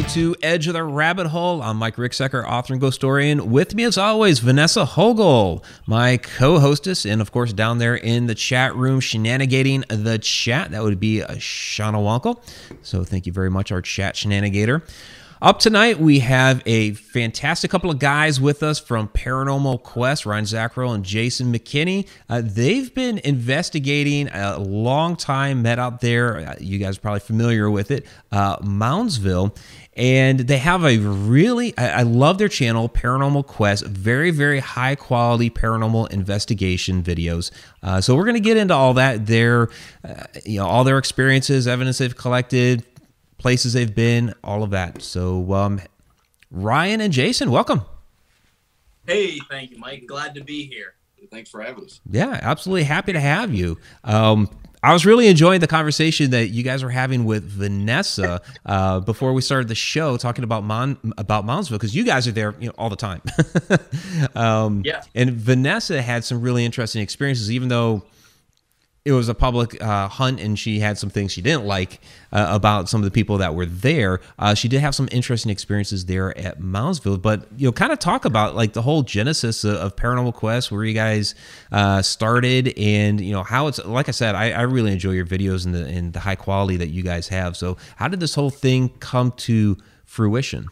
everybody, to Edge of the Rabbit Hole. I'm Mike Ricksecker, author and ghost historian. With me, as always, Vanessa Hogel, my co hostess, and of course, down there in the chat room, shenanigating the chat. That would be uh, Shauna Wankel. So, thank you very much, our chat shenanigator. Up tonight, we have a fantastic couple of guys with us from Paranormal Quest, Ryan Zackrell and Jason McKinney. Uh, they've been investigating a long time, met out there. Uh, you guys are probably familiar with it, uh, Moundsville. And they have a really, I, I love their channel, Paranormal Quest, very, very high quality paranormal investigation videos. Uh, so we're going to get into all that, their, uh, you know, all their experiences, evidence they've collected, places they've been, all of that. So, um, Ryan and Jason, welcome. Hey, thank you, Mike. Glad to be here. Thanks for having us. Yeah, absolutely happy to have you. Um, I was really enjoying the conversation that you guys were having with Vanessa uh, before we started the show, talking about Mon- about Moundsville because you guys are there you know, all the time. um, yeah. And Vanessa had some really interesting experiences, even though it was a public uh, hunt and she had some things she didn't like uh, about some of the people that were there. Uh, she did have some interesting experiences there at moundsville but you know kind of talk about like the whole genesis of, of paranormal quest where you guys uh, started and you know how it's like i said I, I, really enjoy your videos and the, and the high quality that you guys have. So how did this whole thing come to fruition?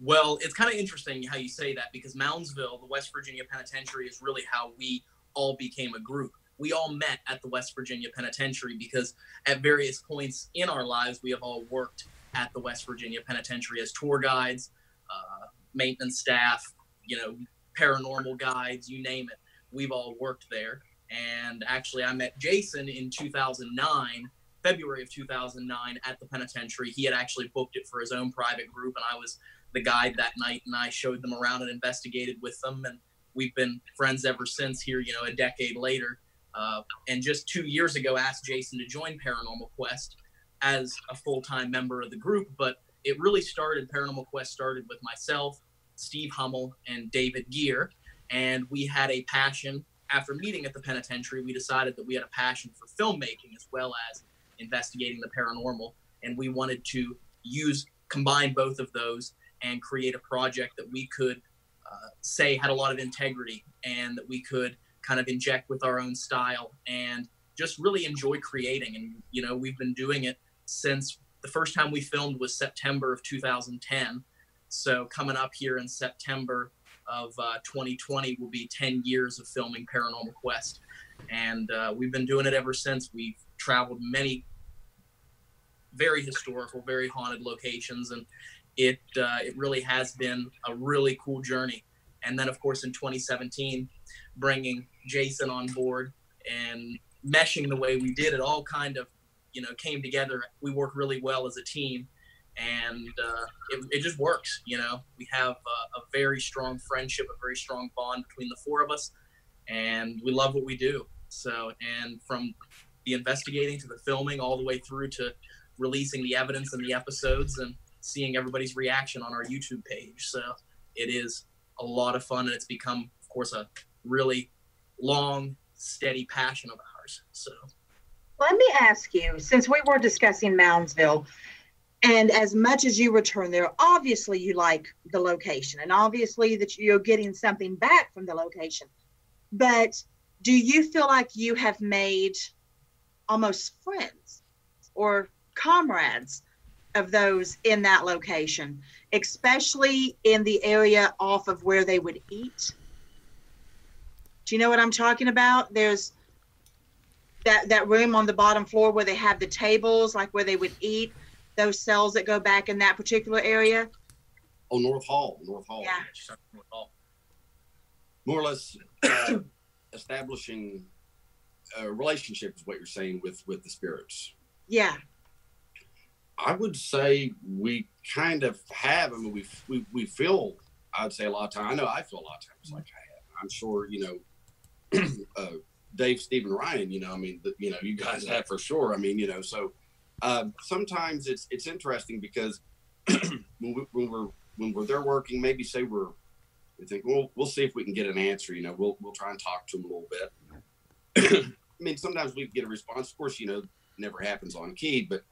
Well it's kind of interesting how you say that because moundsville the west virginia penitentiary is really how we all became a group we all met at the West Virginia Penitentiary because at various points in our lives, we have all worked at the West Virginia Penitentiary as tour guides, uh, maintenance staff, you know, paranormal guides, you name it. We've all worked there. And actually, I met Jason in 2009, February of 2009, at the penitentiary. He had actually booked it for his own private group, and I was the guide that night, and I showed them around and investigated with them. And we've been friends ever since here, you know, a decade later uh, and just two years ago asked Jason to join Paranormal Quest as a full time member of the group. But it really started, Paranormal Quest started with myself, Steve Hummel, and David Gear. And we had a passion. After meeting at the penitentiary, we decided that we had a passion for filmmaking as well as investigating the paranormal. And we wanted to use, combine both of those and create a project that we could uh, say had a lot of integrity and that we could kind of inject with our own style and just really enjoy creating. And, you know, we've been doing it since the first time we filmed was September of 2010. So coming up here in September of uh, 2020 will be 10 years of filming Paranormal Quest. And uh, we've been doing it ever since. We've traveled many very historical, very haunted locations. And it, uh, it really has been a really cool journey. And then, of course, in 2017, bringing Jason on board and meshing the way we did it all kind of, you know, came together. We work really well as a team and uh, it, it, just works. You know, we have a, a, very strong friendship, a very strong bond between the four of us, and we love what we do. So, and from the investigating to the filming, all the way through to releasing the evidence and the episodes and seeing everybody's reaction on our YouTube page. So, it is a lot of fun, and it's become, of course, a really long, steady passion of ours. So, let me ask you since we were discussing Moundsville, and as much as you return there, obviously you like the location, and obviously that you're getting something back from the location. But do you feel like you have made almost friends or comrades of those in that location, especially in the area off of where they would eat? Do you know what I'm talking about? There's that that room on the bottom floor where they have the tables, like where they would eat. Those cells that go back in that particular area. Oh, North Hall, North Hall. Yeah. North Hall. More or less uh, establishing a relationship is what you're saying with with the spirits. Yeah. I would say we kind of have. I mean, we we, we feel. I'd say a lot of times. I know I feel a lot of times like I have. I'm sure you know uh, Dave, Stephen, Ryan. You know, I mean, the, you know, you guys have for sure. I mean, you know, so uh, sometimes it's it's interesting because when, we, when we're when we're there working, maybe say we're we think, well, we'll see if we can get an answer. You know, we'll we'll try and talk to them a little bit. I mean, sometimes we get a response. Of course, you know, never happens on key, but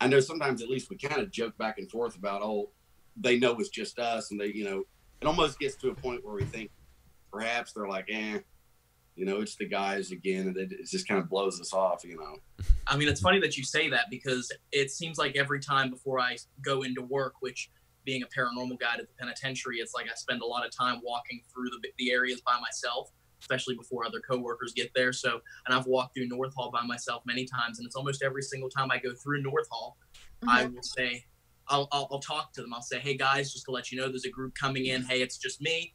I know sometimes at least we kind of joke back and forth about oh they know it's just us and they you know it almost gets to a point where we think perhaps they're like eh you know it's the guys again and it, it just kind of blows us off you know I mean, it's funny that you say that because it seems like every time before I go into work, which being a paranormal guide at the penitentiary, it's like I spend a lot of time walking through the, the areas by myself, especially before other coworkers get there. So, and I've walked through North Hall by myself many times, and it's almost every single time I go through North Hall, I mm-hmm. will say, I'll, I'll, I'll talk to them. I'll say, hey guys, just to let you know, there's a group coming in. Hey, it's just me.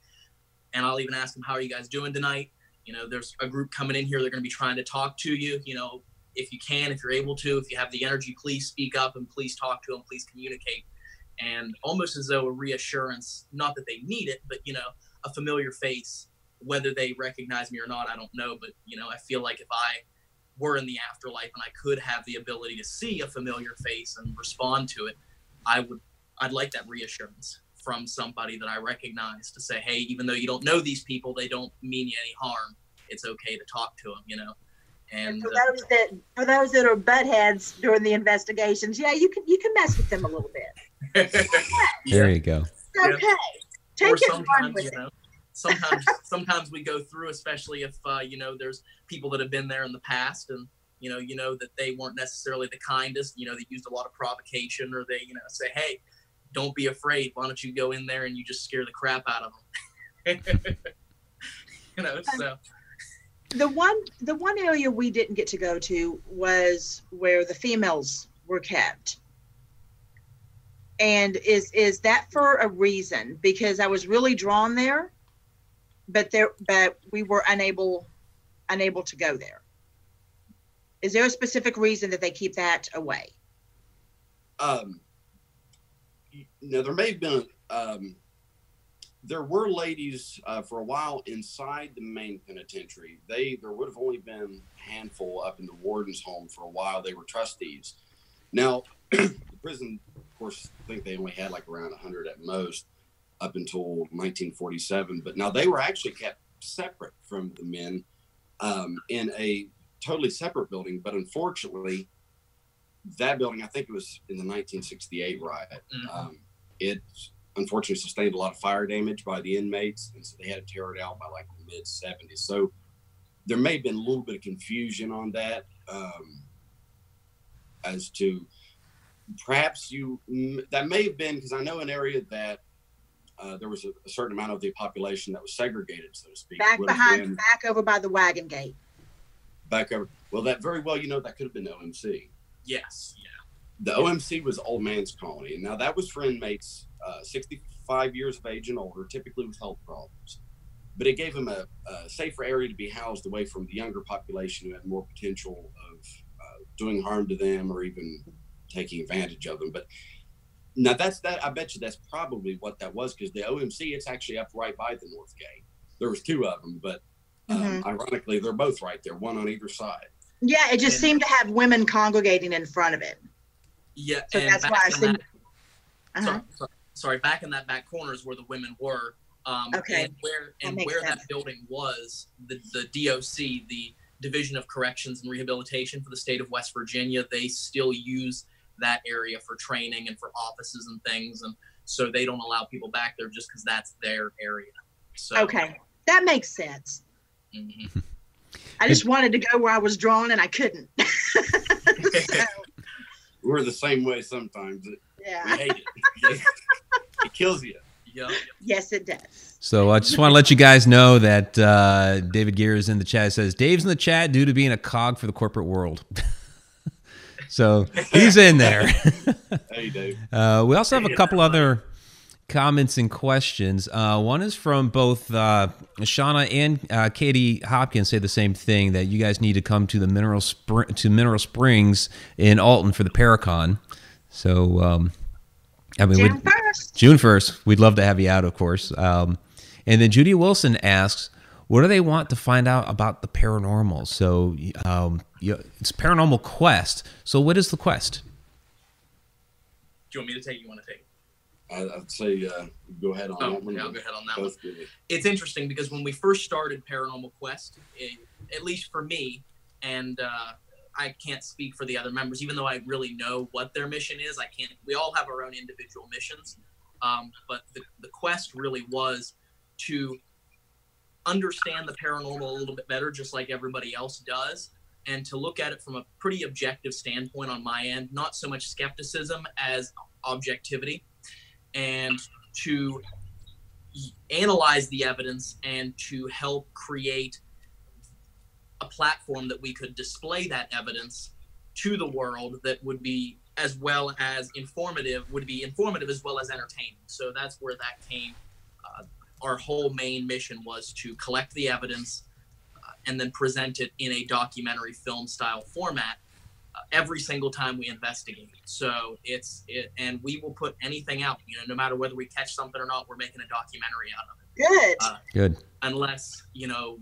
And I'll even ask them, how are you guys doing tonight? You know, there's a group coming in here. They're going to be trying to talk to you. You know, if you can, if you're able to, if you have the energy, please speak up and please talk to them, please communicate. And almost as though a reassurance, not that they need it, but you know, a familiar face, whether they recognize me or not, I don't know. But you know, I feel like if I were in the afterlife and I could have the ability to see a familiar face and respond to it, I would I'd like that reassurance from somebody that I recognize to say, hey, even though you don't know these people, they don't mean you any harm. It's okay to talk to them, you know. And And for uh, those that for those that are butt heads during the investigations, yeah, you can you can mess with them a little bit. There you go. It's Yeah. okay. or Take it and run sometimes with you it. know sometimes sometimes we go through especially if uh, you know there's people that have been there in the past and you know you know that they weren't necessarily the kindest you know they used a lot of provocation or they you know say hey don't be afraid why don't you go in there and you just scare the crap out of them you know so The one the one area we didn't get to go to was where the females were kept. And is is that for a reason? Because I was really drawn there, but there but we were unable unable to go there. Is there a specific reason that they keep that away? um know there may have been um there were ladies uh, for a while inside the main penitentiary they there would have only been a handful up in the warden's home for a while they were trustees now the prison of course i think they only had like around 100 at most up until 1947 but now they were actually kept separate from the men um, in a totally separate building but unfortunately that building, I think it was in the 1968 riot. Mhm. Um, it unfortunately sustained a lot of fire damage by the inmates, and so they had to tear it out by like the mid 70s. So there may have been a little bit of confusion on that um, as to perhaps you that may have been because I know an area that uh, there was a, a certain amount of the population that was segregated, so to speak. Back behind been back over by the wagon gate. back over. Well, that very well, you know, that could have been OMC. yes yeah the OMC was Old Man's Colony, and now that was for inmates uh, 65 years of age and older, typically with health problems. But it gave them a, a safer area to be housed away from the younger population who had more potential of uh, doing harm to them or even taking advantage of them. But now that's that. I bet you that's probably what that was because the OMC it's actually up right by the North Gate. There was two of them, but um, ironically they're both right there, one on either side. Yeah, it just And- seemed to have women congregating in front of it. Yeah So and that's why I that- Uh-huh. sorry, sorry, sorry, back in that back corner is where the women were. Um, Okay. And where and makes where sense. that building was, the the DOC, the Division of Corrections and Rehabilitation for the state of West Virginia, they still use that area for training and for offices and things, and so they don't allow people back there just because that's their area. So Okay, that makes sense. mhm. I just wanted to go where I was drawn and I couldn't. So, We're the same way sometimes. We yeah. hate it. it kills you. yeah. Yes, it does. So I just want to let you guys know that uh, David Gear is in the chat. It says Dave's in the chat due to being a cog for the corporate world. so he's in there. Hey, Dave. Uh, we also have a couple other comments and questions. Uh, one is from both uh, Shauna and uh, Katie Hopkins. Say the same thing that you guys need to come to the Mineral Spr- to Mineral Springs in Alton for the Paracon. So um, I mean, June first. June 1st. We'd love to have you out, of course. Um, and then Judy Wilson asks, what do they want to find out about the paranormal? So um, you, it's Paranormal Quest. So what is the quest? Do you want me to take? it? You want to take? I, I'd say uh, go ahead on Oh, that one. yeah, I'll go ahead on that one. Both give it. it's interesting because when we first started Paranormal Quest, it, at least for me, and uh, I can't speak for the other members, even though I really know what their mission is. I can't. We all have our own individual missions, um, but the the quest really was to understand the paranormal a little bit better, just like everybody else does, and to look at it from a pretty objective standpoint on my end, not so much skepticism as objectivity, and to analyze the evidence and to help create a platform that we could display that evidence to the world that would be as well as informative would be informative as well as entertaining. So that's where that came uh, our whole main mission was to collect the evidence uh, and then present it in a documentary film style format every single time we investigate so it's it and we will put anything out you know no matter whether we catch something or not we're making a documentary out of it Good. Uh, Good. unless you know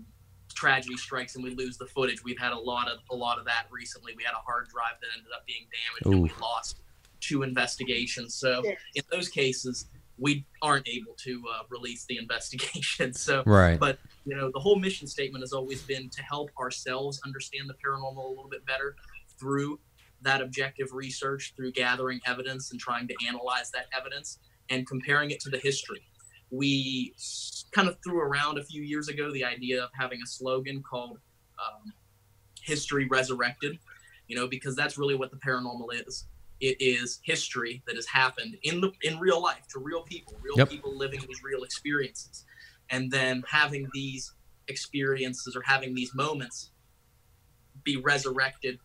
tragedy strikes and we lose the footage. We've had a lot of a lot of that recently. We had a hard drive that ended up being damaged and we lost two investigations. So Yes. in those cases, we aren't able to uh, release the investigation. So Right. but you know, the whole mission statement has always been to help ourselves understand the paranormal a little bit better through that objective research, through gathering evidence and trying to analyze that evidence and comparing it to the history. We kind of threw around a few years ago the idea of having a slogan called um, "History Resurrected," you know, because that's really what the paranormal is. It is history that has happened in the in real life to real people, real Yep. people living these real experiences and then having these experiences or having these moments be resurrected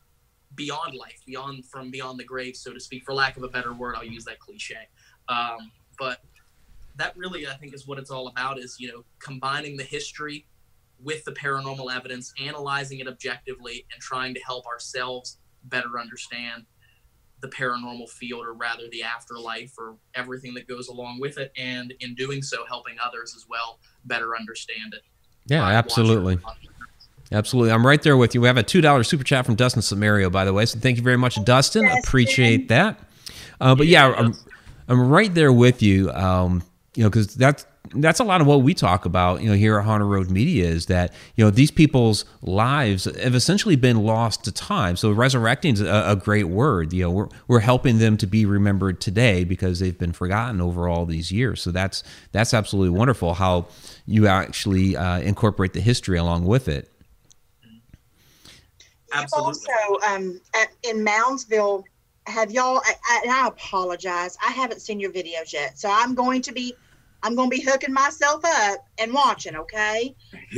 beyond life beyond from beyond the grave so to speak for lack of a better word i'll use that cliche um, but that really i think is what it's all about is you know combining the history with the paranormal evidence analyzing it objectively and trying to help ourselves better understand the paranormal field or rather the afterlife or everything that goes along with it and in doing so helping others as well better understand it Yeah, absolutely. watching. Absolutely. I'm right there with you. We have a $2 super chat from Dustin Samario, by the way. So thank you very much, Dustin. Appreciate that. Uh, but yeah, Yeah, I'm, I'm right there with you. Um, you know, because that's that's a lot of what we talk about. You know, here at Haunted Road Media is that you know these people's lives have essentially been lost to time. So resurrecting is a, a great word. You know, we're we're helping them to be remembered today because they've been forgotten over all these years. So that's that's absolutely wonderful how you actually uh, incorporate the history along with it. You've also um, at, in Moundsville, have y'all? I, I, and I apologize, I haven't seen your videos yet, so I'm going to be, I'm going to be hooking myself up and watching. Okay.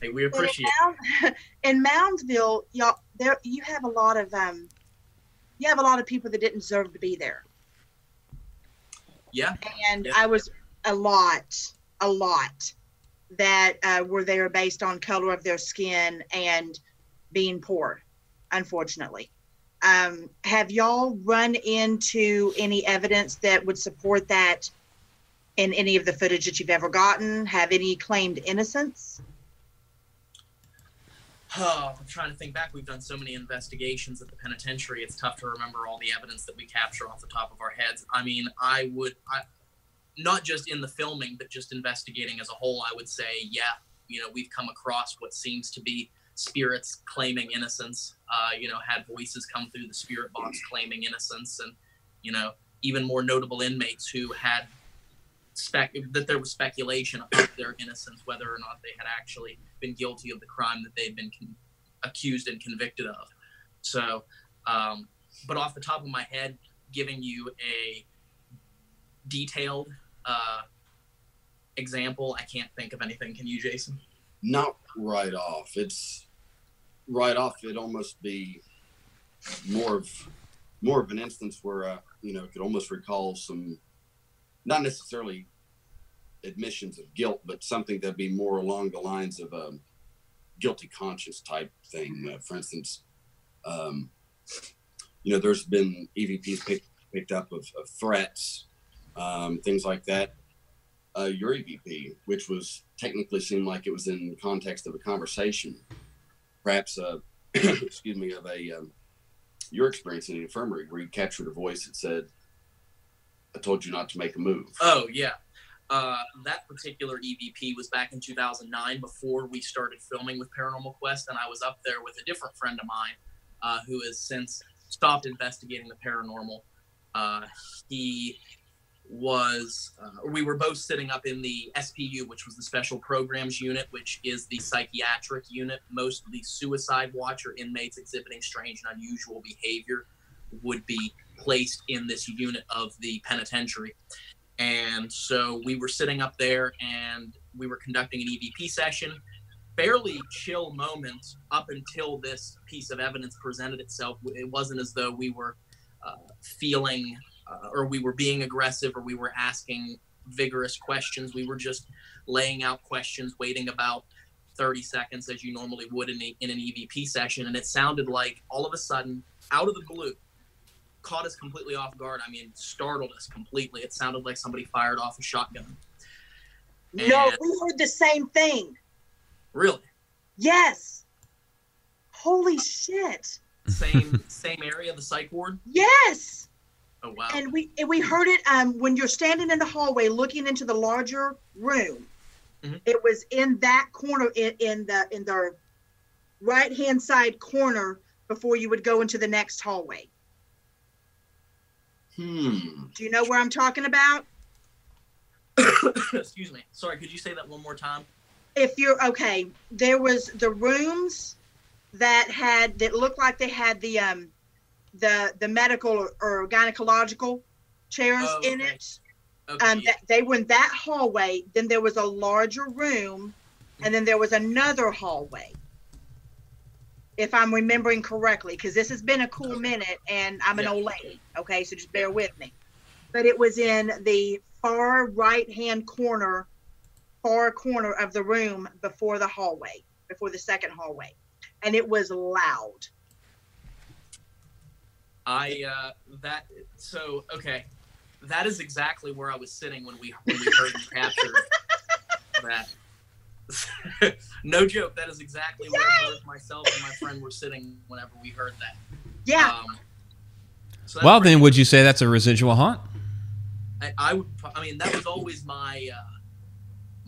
hey we But in, appreciate Mound, in Moundsville, y'all, there you have a lot of um, you have a lot of people that didn't deserve to be there, yeah and Yeah. I was a lot, a lot that uh, were there based on color of their skin and being poor, unfortunately. Um, have y'all run into any evidence that would support that in any of the footage that you've ever gotten? Have any claimed innocence? Oh, I'm trying to think back. We've done so many investigations at the penitentiary. It's tough to remember all the evidence that we capture off the top of our heads. I mean, I would, I, not just in the filming, but just investigating as a whole. I would say, yeah, you know, we've come across what seems to be spirits claiming innocence. Uh, you know, had voices come through the spirit box claiming innocence, and you know, even more notable inmates who had spec that there was speculation of their innocence, whether or not they had actually been guilty of the crime that they'd been con- accused and convicted of. So, um, but off the top of my head, giving you a detailed uh, example, I can't think of anything. Can you, Jason? Not right off. It's right off. It'd almost be more of more of an instance where uh, you know could almost recall some, not necessarily admissions of guilt, but something that'd be more along the lines of a guilty conscience type thing. Uh, for instance, um, you know, there's been EVPs picked picked up of, of threats, um, things like that. Uh, your EVP, which was technically seemed like it was in the context of a conversation, perhaps, uh, excuse me, of a um, your experience in the infirmary where you captured a voice that said, "I told you not to make a move." Oh yeah. Uh, that particular EVP was back in 2009 before we started filming with Paranormal Quest, and I was up there with a different friend of mine uh, who has since stopped investigating the paranormal. Uh, he was, uh, we were both sitting up in the SPU, which was the Special Programs Unit, which is the psychiatric unit. Most of the suicide watcher inmates exhibiting strange and unusual behavior would be placed in this unit of the penitentiary. And so we were sitting up there and we were conducting an EVP session. Fairly chill moment up until this piece of evidence presented itself. It wasn't as though we were uh, feeling uh, or we were being aggressive or we were asking vigorous questions. We were just laying out questions, waiting about 30 seconds as you normally would in, a, in an EVP session. And it sounded like all of a sudden, out of the blue, caught us completely off guard. I mean, startled us completely. It sounded like somebody fired off a shotgun. no, we heard the same thing. Really? Yes. Holy shit. Same same area, of the psych ward? Yes. Oh wow. And we and we heard it um when you're standing in the hallway looking into the larger room. Mhm. It was in that corner in, in the in the right hand side corner before you would go into the next hallway. Hmm. Do you know where I'm talking about? Excuse me. Sorry, could you say that one more time? If you're okay, there was the rooms that had that looked like they had the um the the medical or, gynecological chairs Oh, in it. Okay. um, yeah. they were in that hallway. Then there was a larger room, and then there was another hallway. If I'm remembering correctly, because this has been a cool Okay. minute, and I'm an old lady. Okay, so just bear with me. But it was in the far right-hand corner, far corner of the room before the hallway, before the second hallway, and it was loud. I uh that so okay. That is exactly where I was sitting when we when we heard you capture that. no joke, that is exactly where both myself and my friend were sitting whenever we heard that. Yeah, Um, so Well, then, would you say that's a residual haunt? I, I would. I mean, that was always my uh,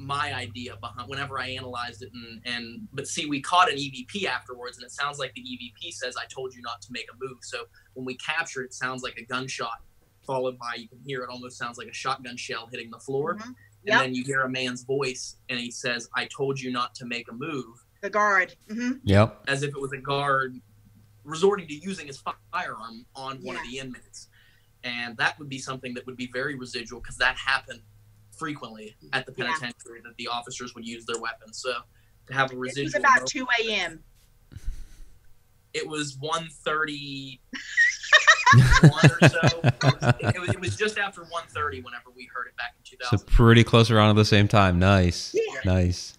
my idea behind whenever I analyzed it, and and but see, we caught an EVP afterwards, and it sounds like the EVP says, "I told you not to make a move." So when we capture it, it sounds like a gunshot followed by you can hear it almost sounds like a shotgun shell hitting the floor, Mhm. and then you hear a man's voice, and he says, "I told you not to make a move," the guard. mm-hmm. Yep. as if it was a guard resorting to using his firearm on one of the inmates. And that would be something that would be very residual because that happened frequently at the Yeah. penitentiary that the officers would use their weapons. So to have a residual. It was about two a.m. it was 1.30 one or so. It was, it, was, it was just after 1.30 whenever we heard it back in 2000. So pretty close around at the same time. Nice. Yeah. Nice.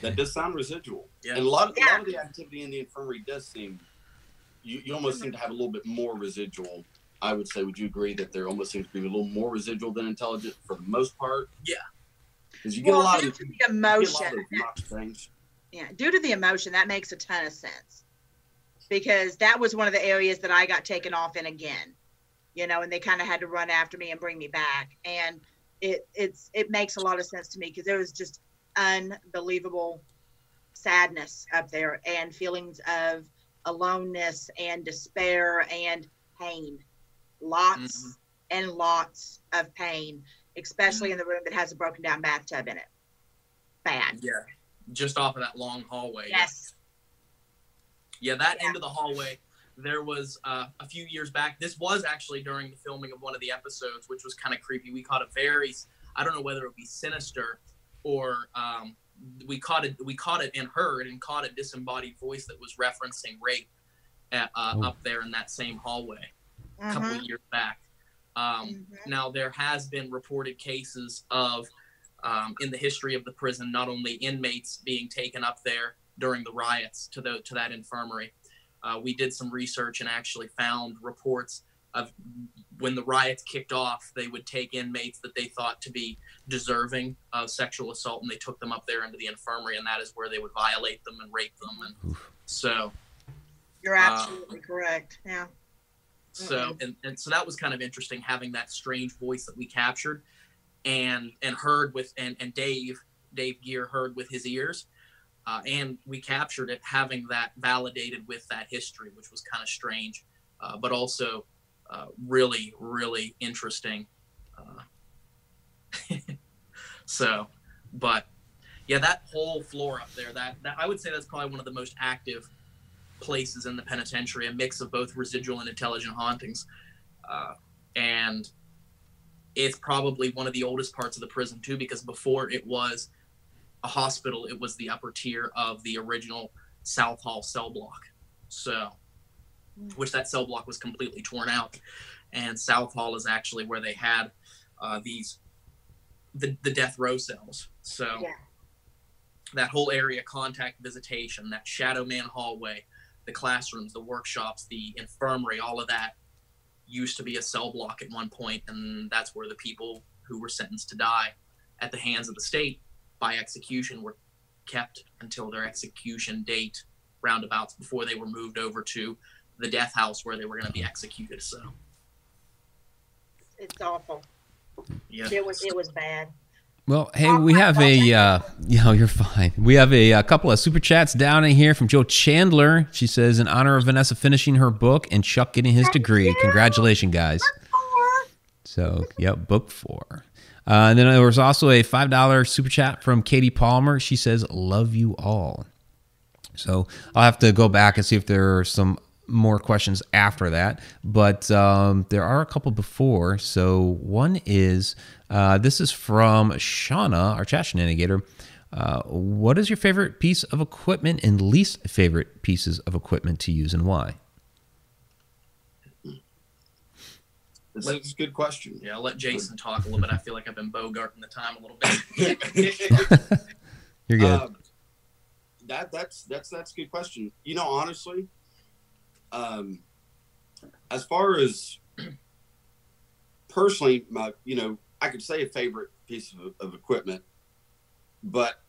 That does sound residual. Yeah. And a lot, a Yeah. lot of the activity in the infirmary does seem, you, you almost seem to have a little bit more residual. I would say, would you agree that there almost seems to be a little more residual than intelligent for the most part? Yeah. Because you get Well, a lot of to you the get a lot emotion. of obnoxious things. Yeah, due to the emotion, that makes a ton of sense. Because that was one of the areas that I got taken off in again. You know, and they kind of had to run after me and bring me back. And it it's it makes a lot of sense to me because there was just unbelievable sadness up there and feelings of aloneness and despair and pain. Lots Mhm. and lots of pain, especially in the room that has a broken down bathtub in it. Bad. Yeah. Just off of that long hallway. Yes. Yeah, that end of the hallway. There was uh, a few years back. This was actually during the filming of one of the episodes, which was kind of creepy. We caught a very, I don't know whether it would be sinister or um, we caught it. We caught it and heard and caught a disembodied voice that was referencing rape at, uh, Oh. up there in that same hallway a couple Mhm. of years back. Um, Mhm. now there has been reported cases of um, in the history of the prison, not only inmates being taken up there during the riots to the to that infirmary. Uh, we did some research and actually found reports of when the riots kicked off, they would take inmates that they thought to be deserving of sexual assault, and they took them up there into the infirmary, and that is where they would violate them and rape them. And Oof. so, You're Uh, absolutely correct. Yeah. So and, and so that was kind of interesting having that strange voice that we captured and and heard with and and dave dave gear heard with his ears uh, and we captured it having that validated with that history, which was kind of strange, uh, but also uh, really, really interesting. Uh, so, but yeah, that whole floor up there, that, that I would say that's probably one of the most active places in the penitentiary, a mix of both residual and intelligent hauntings. Uh, and it's probably one of the oldest parts of the prison too, because before it was a hospital, it was the upper tier of the original South Hall cell block. So, which that cell block was completely torn out, and South Hall is actually where they had uh, these the the death row cells. So. Yeah. That whole area, contact visitation, that shadow man hallway, the classrooms, the workshops, the infirmary, all of that used to be a cell block at one point, and that's where the people who were sentenced to die at the hands of the state by execution were kept until their execution date roundabouts before they were moved over to the death house where they were going to be executed. So, It's awful. yeah. It was it was bad. Well, hey, we have a, uh, you know, you're fine. We have a, a couple of super chats down in here from Joe Chandler. She says, in honor of Vanessa finishing her book and Chuck getting his degree. Congratulations, guys. So, yep, book four. Uh, and then there was also a $5 super chat from Katie Palmer. She says, love you all. So I'll have to go back and see if there are some more questions after that. But um, there are a couple before. So one is uh, this is from Shauna, our chat shenanigator. Uh, what is your favorite piece of equipment and least favorite pieces of equipment to use and why? It's, it's a good question. Yeah, I'll let Jason talk a little bit. I feel like I've been bogarting the time a little bit. You're good. Um, that that's that's that's a good question. You know, honestly, um, as far as personally, my you know, I could say a favorite piece of, of equipment, but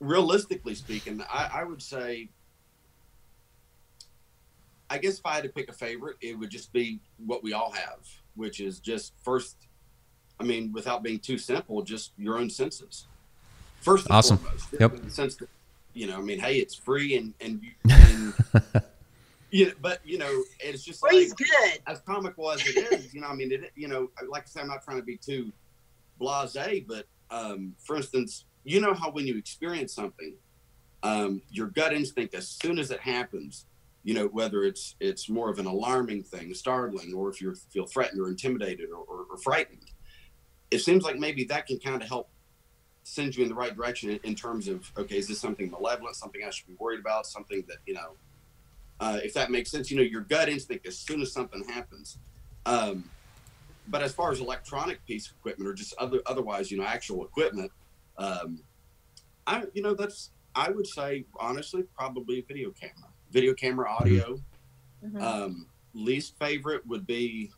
realistically speaking, I, I would say, I guess if I had to pick a favorite, it would just be what we all have, which is just first. I mean, without being too simple, just your own senses. First, and Awesome. Foremost, Yep. Sense that, you know, I mean, hey, it's free and and, and you know, but you know, it's just like good. as comical as it is, you know, I mean, it, you know, like I said, I'm not trying to be too blasé, but um, for instance, you know how when you experience something, um, your gut instinct, as soon as it happens, you know, whether it's it's more of an alarming thing, startling, or if you feel threatened or intimidated or, or, or frightened, it seems like maybe that can kind of help send you in the right direction in, in terms of okay, is this something malevolent, something I should be worried about, something that you know uh, if that makes sense. You know, your gut instinct as soon as something happens. Um, but as far as electronic piece of equipment or just other otherwise, you know, actual equipment, um, I you know that's I would say honestly probably a video camera, video camera audio. Mhm. Um, least favorite would be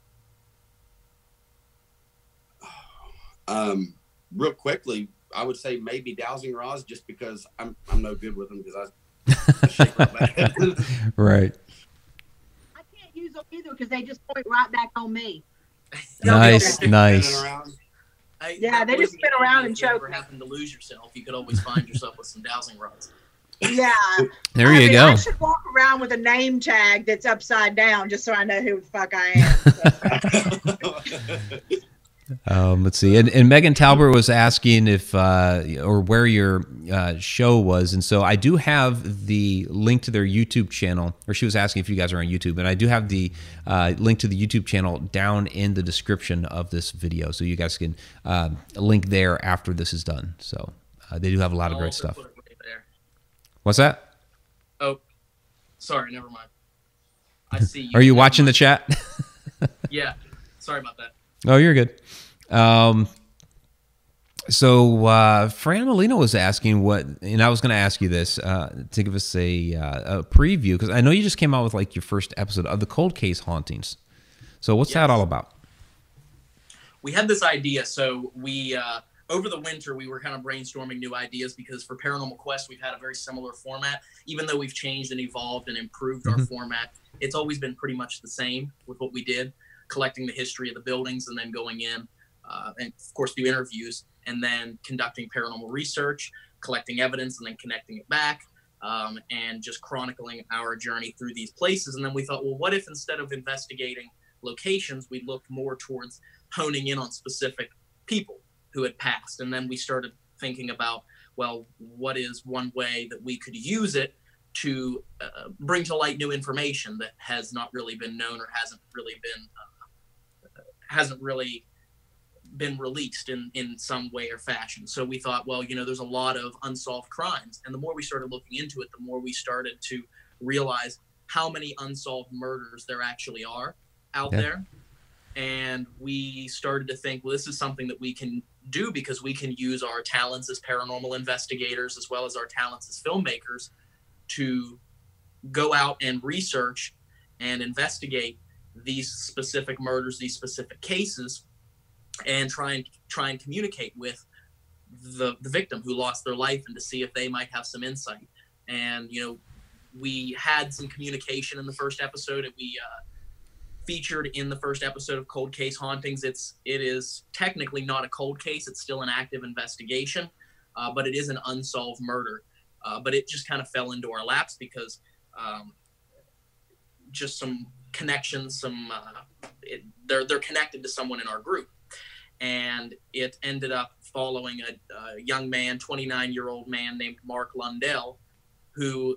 um, real quickly. I would say maybe dowsing rods, just because I'm I'm no good with them because I, I shake real bad. right. I can't use them either because they just point right back on me. Nice, nice. around. I- Yeah, they just spin around and choke ever me. happen to lose yourself, you could always find yourself with some dowsing rods. Yeah. There I you mean, go. I should walk around with a name tag that's upside down just so I know who the fuck I am. Um, let's see. And, and Megan Talbert was asking if uh, or where your uh, show was, and so I do have the link to their YouTube channel. Or she was asking if you guys are on YouTube, and I do have the uh, link to the YouTube channel down in the description of this video, so you guys can uh, link there after this is done. So uh, they do have a lot of great stuff. right. What's that? Oh, sorry, never mind. I see you. Are you watching the chat? Yeah, sorry about that. Oh, you're good. Um, so uh, Fran Molina was asking what, and I was going to ask you this uh, to give us a, uh, a preview because I know you just came out with like your first episode of the Cold Case Hauntings. So what's that all about? we had this idea so we uh, over the winter we were kind of brainstorming new ideas because for paranormal quest we've had a very similar format even though we've changed and evolved and improved our Mhm. format it's always been pretty much the same with what we did collecting the history of the buildings and then going in uh, and of course do interviews and then conducting paranormal research, collecting evidence, and then connecting it back. Um, and just chronicling our journey through these places. And then we thought, well, what if instead of investigating locations, we looked more towards honing in on specific people who had passed? And then we started thinking about, well, what is one way that we could use it to uh, bring to light new information that has not really been known or hasn't really been uh, hasn't really been released in in some way or fashion. So we thought, well, you know, there's a lot of unsolved crimes, and the more we started looking into it, the more we started to realize how many unsolved murders there actually are out yeah. there. And we started to think, well, this is something that we can do because we can use our talents as paranormal investigators as well as our talents as filmmakers to go out and research and investigate these specific murders, these specific cases, and try and try and communicate with the the victim who lost their life and to see if they might have some insight. And you know, we had some communication in the first episode, and we uh, featured in the first episode of Cold Case Hauntings. It's it is technically not a cold case; it's still an active investigation, uh, but it is an unsolved murder. Uh, but it just kind of fell into our laps because um, just some connections, some uh, it, they're they're connected to someone in our group, and it ended up following a, a young man, 29 year old man named Mark Lundell, who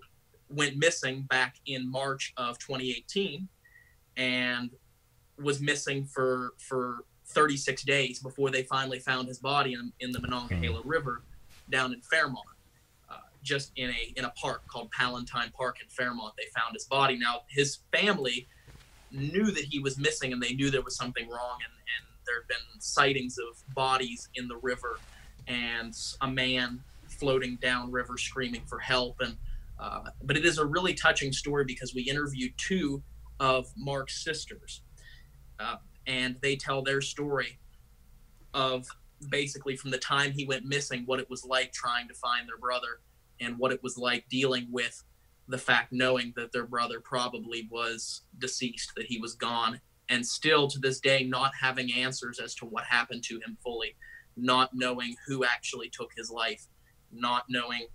went missing back in March of 2018 and was missing for for 36 days before they finally found his body in, in the Monongahela mm-hmm. River down in Fairmont. Uh, just in a in a park called Palatine Park in Fairmont, they found his body. Now his family knew that he was missing, and they knew there was something wrong, and, and there had been sightings of bodies in the river and a man floating down river screaming for help. And uh, but it is a really touching story because we interviewed two of Mark's sisters, uh, and they tell their story of basically from the time he went missing, what it was like trying to find their brother, and what it was like dealing with the fact knowing that their brother probably was deceased, that he was gone, and still to this day not having answers as to what happened to him fully, not knowing who actually took his life, not knowing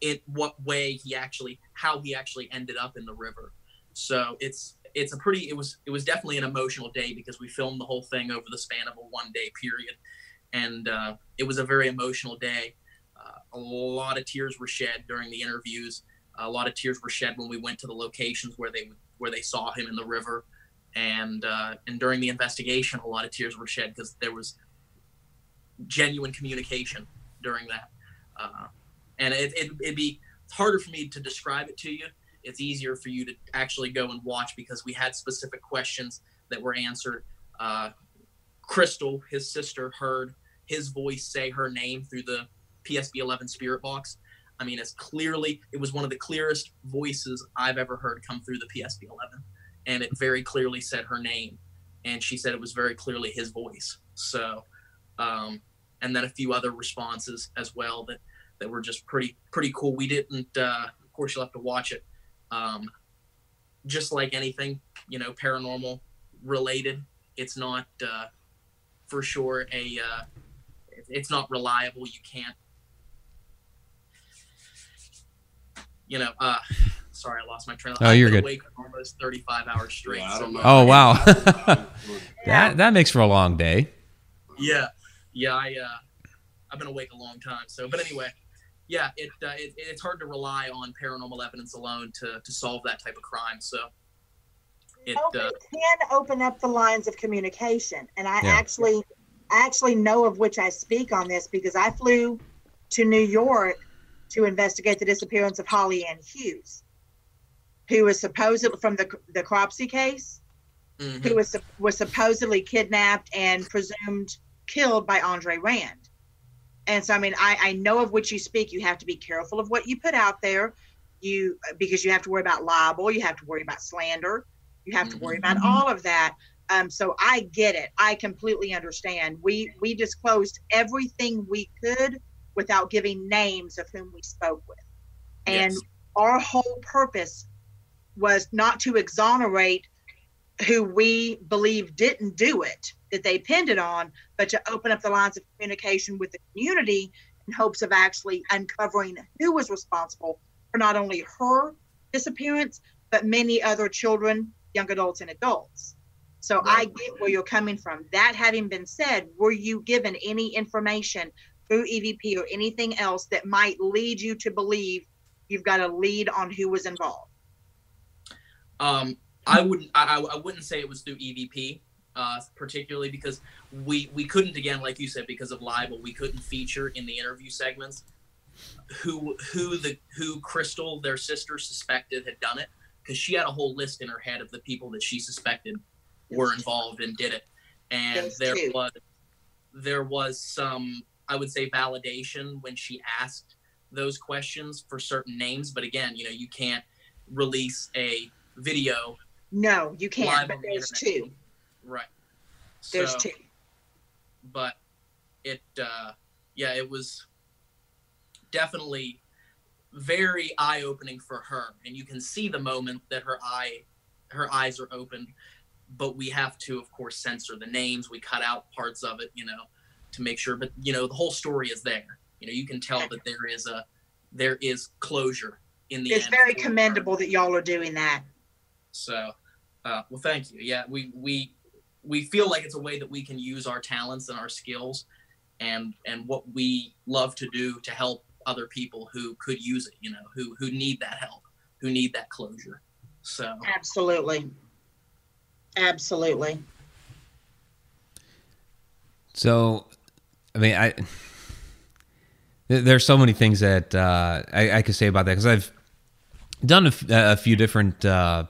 in what way he actually how he actually ended up in the river. So it's it's a pretty it was it was definitely an emotional day because we filmed the whole thing over the span of a one day period, and uh, it was a very emotional day. Uh, a lot of tears were shed during the interviews. A lot of tears were shed when we went to the locations where they where they saw him in the river and uh, and during the investigation, a lot of tears were shed because there was genuine communication during that. Uh, and it, it, it'd be harder for me to describe it to you. It's easier for you to actually go and watch because we had specific questions that were answered. Uh, Crystal, his sister, heard his voice say her name through the PSB 11 spirit box. I mean, it's clearly, it was one of the clearest voices I've ever heard come through the PSB 11 and it very clearly said her name, and she said it was very clearly his voice. So, um, and then a few other responses as well that that were just pretty pretty cool. We didn't, uh, of course, you'll have to watch it. Um, just like anything, you know, paranormal related, it's not uh, for sure a uh, it's not reliable. You can't, you know. Uh, sorry, I lost my train. Oh, you're good. Awake almost 35 hours straight. Yeah, so oh wow, that that makes for a long day. Yeah, yeah, I uh, I've been awake a long time. So, but anyway, yeah, it, uh, it it's hard to rely on paranormal evidence alone to to solve that type of crime. So. It uh, can open up the lines of communication, and I yeah. actually, actually know of which I speak on this because I flew to New York to investigate the disappearance of Holly Ann Hughes who was supposedly from the the Cropsey case, mm-hmm. who was was supposedly kidnapped and presumed killed by Andre Rand. And so, I mean, I, I know of which you speak. You have to be careful of what you put out there, you because you have to worry about libel, you have to worry about slander, you have mm-hmm. to worry about mm-hmm. all of that. Um, so I get it. I completely understand. We we disclosed everything we could without giving names of whom we spoke with, and yes. our whole purpose was not to exonerate who we believe didn't do it, that they pinned it on, but to open up the lines of communication with the community in hopes of actually uncovering who was responsible for not only her disappearance, but many other children, young adults, and adults. So I get where you're coming from. That having been said, were you given any information through EVP or anything else that might lead you to believe you've got a lead on who was involved? Um, I wouldn't. I, I wouldn't say it was through EVP, uh, particularly because we we couldn't again, like you said, because of libel, we couldn't feature in the interview segments who who the who Crystal, their sister, suspected had done it because she had a whole list in her head of the people that she suspected were involved and did it, and Those there two. was there was some I would say validation when she asked those questions for certain names, but again, you know, you can't release a video No, you can't. But the there's internet. two. Right. There's So- two. but it uh yeah it was definitely very eye-opening for her and you can see the moment that her eye her eyes are opened but we have to of course censor the names we cut out parts of it you know to make sure but you know the whole story is there you know you can tell that there is a there is closure in the It's end very for her. commendable that y'all are doing that. So, uh, well, thank you. Yeah, we we we feel like it's a way that we can use our talents and our skills, and and what we love to do to help other people who could use it. You know, who who need that help, who need that closure. So, Absolutely. Absolutely. So, I mean, I there's so many things that uh, I, I could say about that because I've done a, few different. Uh,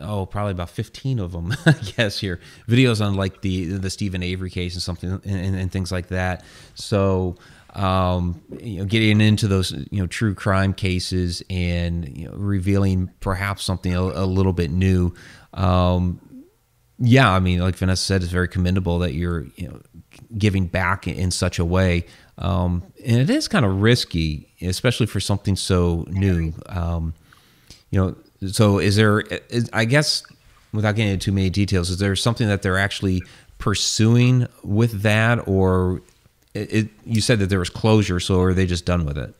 oh, probably about 15 of them, I guess here videos on like the the Steven Avery case and something and, and, and things like that. So, um, you know, getting into those you know true crime cases and you know revealing perhaps something a, a little bit new. Um, yeah, I mean, like Vanessa said, it's very commendable that you're you know giving back in such a way. Um, and it is kind of risky, especially for something so new. Um, you know, so is there? Is, I guess without getting into too many details, is there something that they're actually pursuing with that, or it, it, you said that there was closure, so are they just done with it?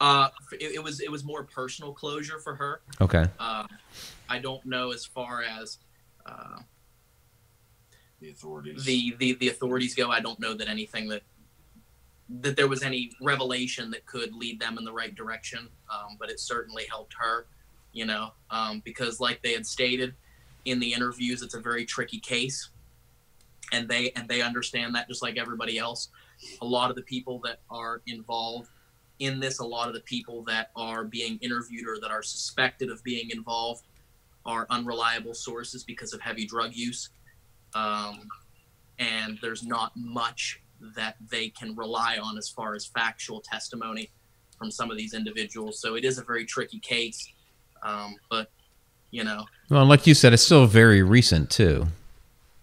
uh, it, it was it was more personal closure for her. Okay. Uh, I don't know as far as uh, The authorities. the, the the authorities go. I don't know that anything that that there was any revelation that could lead them in the right direction. Um, but it certainly helped her, you know, um, because like they had stated in the interviews, it's a very tricky case, and they and they understand that just like everybody else. A lot of the people that are involved in this, a lot of the people that are being interviewed or that are suspected of being involved, are unreliable sources because of heavy drug use. Um, and there's not much that they can rely on as far as factual testimony from some of these individuals. So it is a very tricky case. Um, but, you know, Well, like you said, it's still very recent too.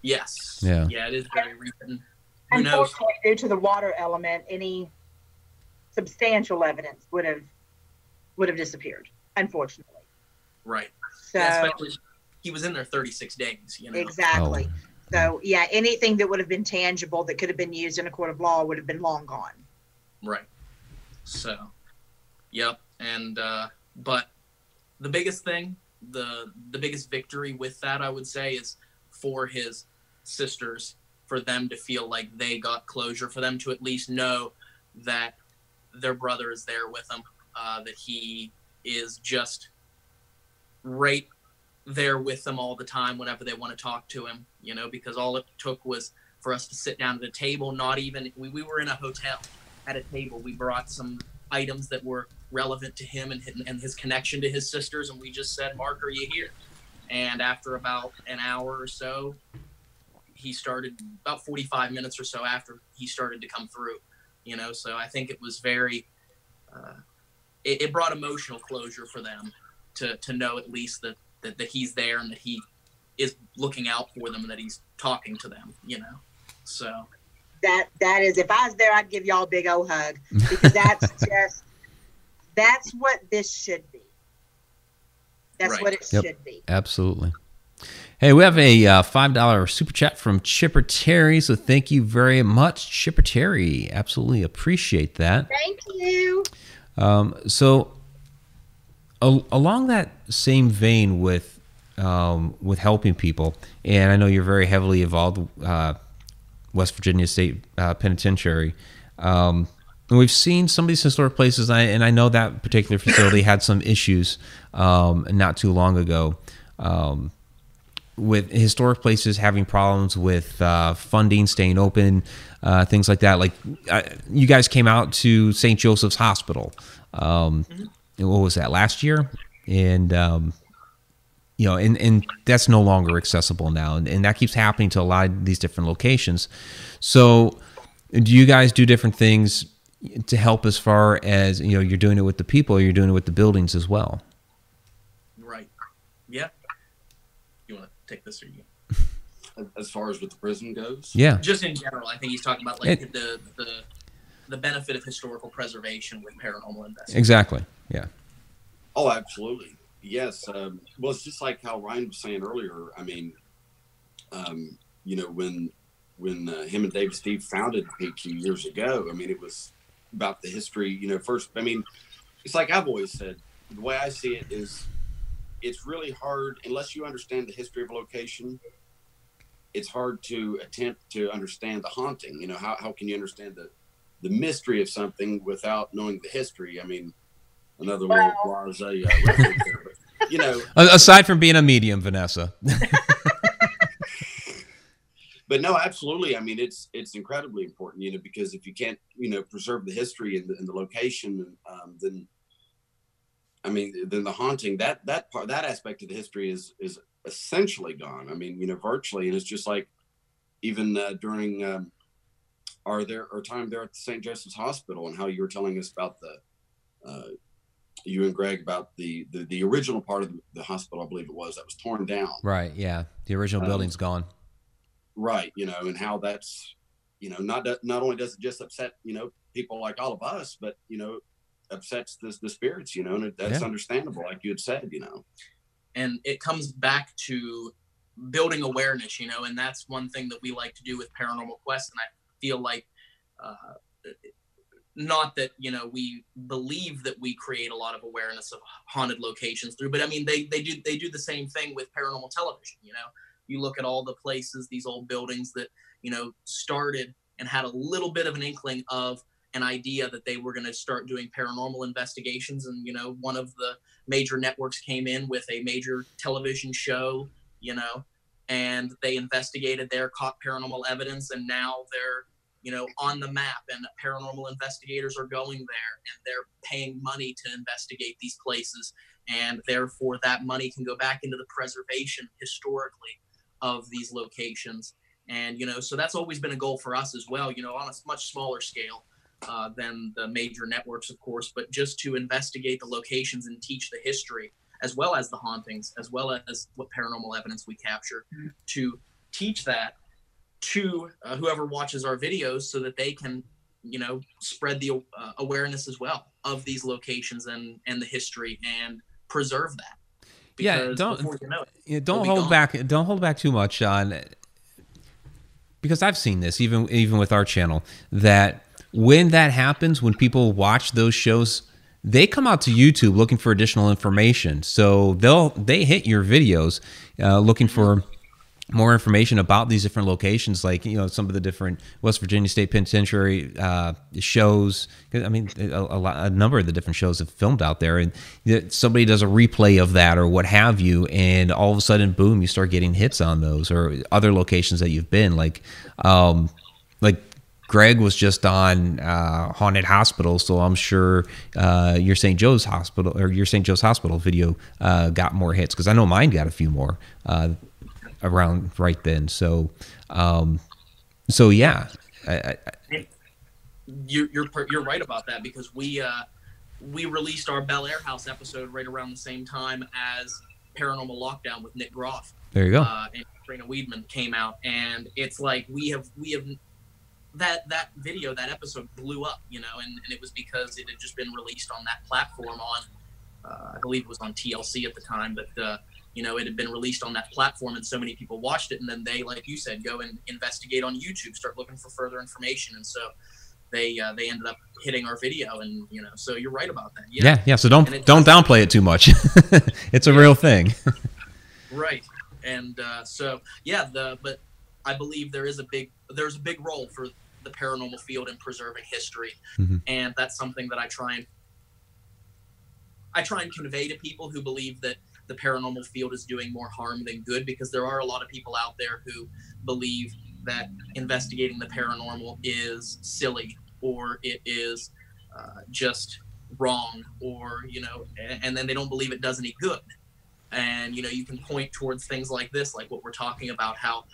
yes. Yeah. Yeah, it is very recent. Who knows? Unfortunately, due to the water element, any substantial evidence would have would have disappeared. Unfortunately. Right. So Yeah, he was in there 36 days, you know. exactly. Oh. So yeah, anything that would have been tangible that could have been used in a court of law would have been long gone. Right. So, yep. And uh, but the biggest thing, the the biggest victory with that, I would say, is for his sisters, for them to feel like they got closure, for them to at least know that their brother is there with them, uh, that he is just right there with them all the time whenever they want to talk to him, you know, because all it took was for us to sit down at a table, not even, we, we were in a hotel at a table. We brought some items that were relevant to him and, and his connection to his sisters, and we just said, Mark, are you here? And after about an hour or so, he started, about 45 minutes or so after, he started to come through, you know, so I think it was very, uh, it, it brought emotional closure for them to, to know at least that, that, that he's there and that he is looking out for them and that he's talking to them, you know, so. That that is if I was there, I'd give y'all a big old hug because that's just that's what this should be. That's Right. what it Yep. should be. Absolutely. Hey, we have a uh, $5 super chat from Chipper Terry. So thank you very much, Chipper Terry. Absolutely appreciate that. Thank you. Um, so, al- along that same vein with um, with helping people, and I know you're very heavily involved, uh, West Virginia State uh, Penitentiary. Um, and we've seen some of these historic places, and I, and I know that particular facility had some issues um, not too long ago. Um, with historic places having problems with uh, funding, staying open, uh, things like that. Like uh, you guys came out to St. Joseph's Hospital. Um, What was that last year? And um, you know, and and that's no longer accessible now, and, and that keeps happening to a lot of these different locations. So, do you guys do different things to help as far as you know you're doing it with the people, or you're doing it with the buildings as well? Right. Yeah. You want to take this or you? As far as with the prison goes, Yeah. Just in general, I think he's talking about like It- the the the benefit of historical preservation with paranormal investigation. Exactly. Yeah. Oh, absolutely. Yes. Um, well, it's just like how Ryan was saying earlier. I mean, um, you know, when when uh, him and David Steve founded PQ years ago, I mean, it was about the history. You know, first, I mean, it's like I've always said. The way I see it is, it's really hard unless you understand the history of a location. It's hard to attempt to understand the haunting. You know, how how can you understand the the mystery of something without knowing the history? I mean, another little blase uh, but you know, Aside from being a medium, Vanessa. but no, absolutely. I mean, it's it's incredibly important, you know, because if you can't, you know, preserve the history and the, and the location, um, then, I mean, then the haunting that that part that aspect of the history is is essentially gone. I mean, you know, virtually, and it's just like even uh, during um, our there our time there at the St. Joseph's Hospital and how you were telling us about the. Uh, you and Greg about the, the the original part of the, the hospital, I believe it was, that was torn down. Right. Yeah. The original Um, building's gone. right you know and how that's you know not that not only does it just upset you know people like all of us but you know upsets the, the spirits you know and that's Yeah. understandable like you had said you know and it comes back to building awareness you know and that's one thing that we like to do with paranormal quest and i feel like uh, not that you know we believe that we create a lot of awareness of haunted locations through but i mean they they do they do the same thing with paranormal television you know? You look at all the places these old buildings that you know started and had a little bit of an inkling of an idea that they were going to start doing paranormal investigations and you know one of the major networks came in with a major television show you know? And they investigated there caught paranormal evidence and now they're you know on the map and paranormal investigators are going there and they're paying money to investigate these places. And therefore that money can go back into the preservation historically of these locations. And you know so that's always been a goal for us as well you know on a much smaller scale uh, than the major networks of course but just to investigate the locations and teach the history as well as the hauntings as well as what paranormal evidence we capture to teach that to uh, whoever watches our videos so that they can you know spread the uh, awareness as well of these locations and and the history and preserve that Yeah, don't- you know it Yeah, don't hold gone. back. Don't hold back too much on because I've seen this even even with our channel that when that happens, when people watch those shows, they come out to YouTube looking for additional information. So they'll they hit your videos uh, looking for more information about these different locations, like you know some of the different West Virginia State Penitentiary uh, shows. I mean, a, a, lot, a number of the different shows have filmed out there, and somebody does a replay of that or what have you, and all of a sudden, boom, you start getting hits on those or other locations that you've been, like, um, like. Greg was just on uh, haunted hospital, so I'm sure uh, your St. Joe's hospital or your St. Joe's hospital video uh, got more hits because I know mine got a few more. Around right then. So, um, so yeah, I, I, you're you're you're right about that because we uh we released our Bellaire House episode right around the same time as Paranormal Lockdown with Nick Groff there you go. uh, and Trina Weidman came out, and it's like we have we have that that video that episode blew up, you know, and, and it was because it had just been released on that platform on uh, I believe it was on TLC at the time, but uh, you know it had been released on that platform and so many people watched it. And then they like you said go and investigate on youtube start looking for further information. And so they uh, they ended up hitting our video and you know so you're right about that. Yeah yeah, yeah so don't don't downplay it too much. It's a yeah. real thing. Right. And uh, so yeah the but i believe there is a big there's a big role for the paranormal field in preserving history. Mm-hmm. and that's something that i try and i try and convey to people who believe that the paranormal field is doing more harm than good because there are a lot of people out there who believe that investigating the paranormal is silly or it is uh, just wrong or you know and, then they don't believe it does any good and you know you can point towards things like this like what we're talking about how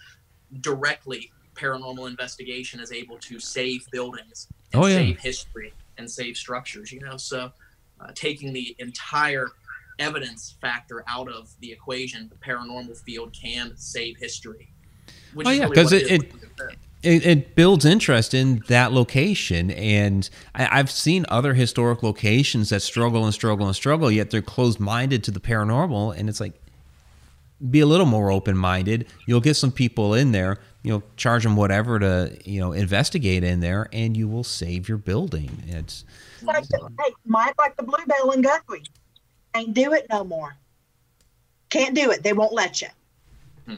directly paranormal investigation is able to save buildings and oh, yeah. save history and save structures you know so uh, taking the entire evidence factor out of the equation, the paranormal field can save history. oh yeah, because really it, it, it, it builds interest in that location, and I, I've seen other historic locations that struggle and struggle and struggle, yet they're closed minded to the paranormal, and it's like be a little more open minded. You'll get some people in there, you know, charge them whatever to you know investigate in there, and you will save your building. It's like the, hey, Mike, like the Blue Belle in Guthrie. Can't do it no more. Can't do it. They won't let you.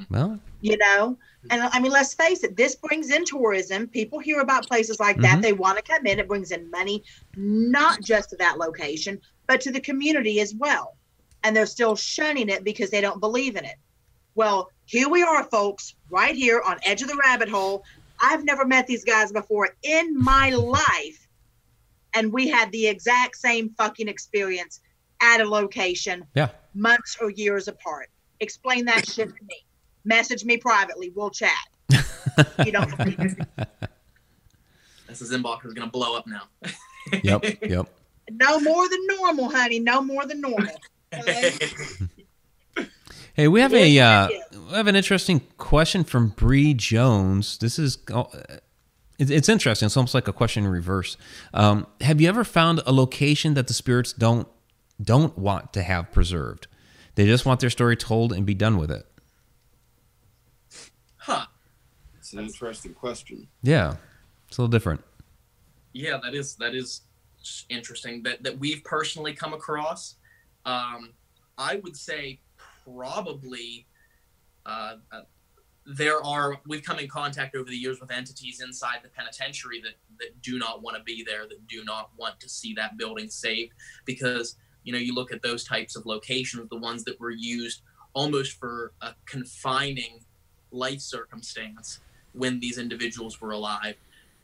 Well, you know, and I mean, let's face it, this brings in tourism. People hear about places like that. Mm-hmm. They want to come in. It brings in money, not just to that location, but to the community as well. And they're still shunning it because they don't believe in it. Well, here we are, folks, right here on Edge of the Rabbit Hole. I've never met these guys before in my life. And we had the exact same fucking experience at a location yeah. months or years apart. Explain that shit to me. Message me privately. We'll chat. you don't This inbox is gonna blow up now. yep. Yep. No more than normal, honey. No more than normal. hey, we have a uh, we have an interesting question from Bree Jones. This is uh, it's interesting. It's almost like a question in reverse. Um, have you ever found a location that the spirits don't don't want to have preserved. They just want their story told and be done with it. Huh. It's an interesting question. Yeah. It's a little different. Yeah, that is that is interesting that that we've personally come across. Um, I would say probably uh, uh, there are we've come in contact over the years with entities inside the penitentiary that that do not want to be there, that do not want to see that building saved because you know you look at those types of locations the ones that were used almost for a confining life circumstance when these individuals were alive.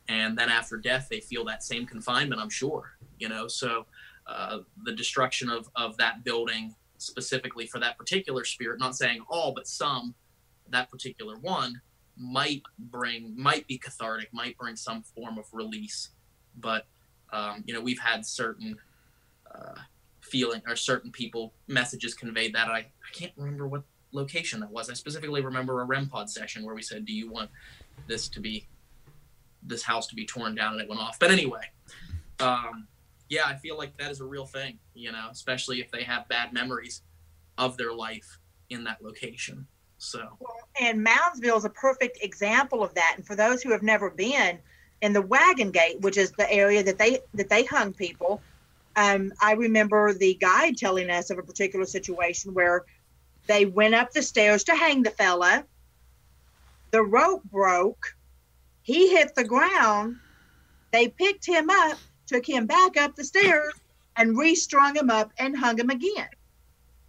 And then after death they feel that same confinement i'm sure you know? So uh, the destruction of, of that building specifically for that particular spirit not saying all but some that particular one might bring might be cathartic might bring some form of release. But um, you know we've had certain uh, feeling or certain people messages conveyed that I, I can't remember what location that was. I specifically remember a REM pod session where we said, "Do you want this to be this house to be torn down?" and it went off. But anyway, um, yeah, I feel like that is a real thing. You know, especially if they have bad memories of their life in that location. So, and Moundsville is a perfect example of that. And for those who have never been in the Wagon Gate, which is the area that they that they hung people, um, I remember the guide telling us of a particular situation where they went up the stairs to hang the fella. The rope broke. He hit the ground. They picked him up, took him back up the stairs, and restrung him up and hung him again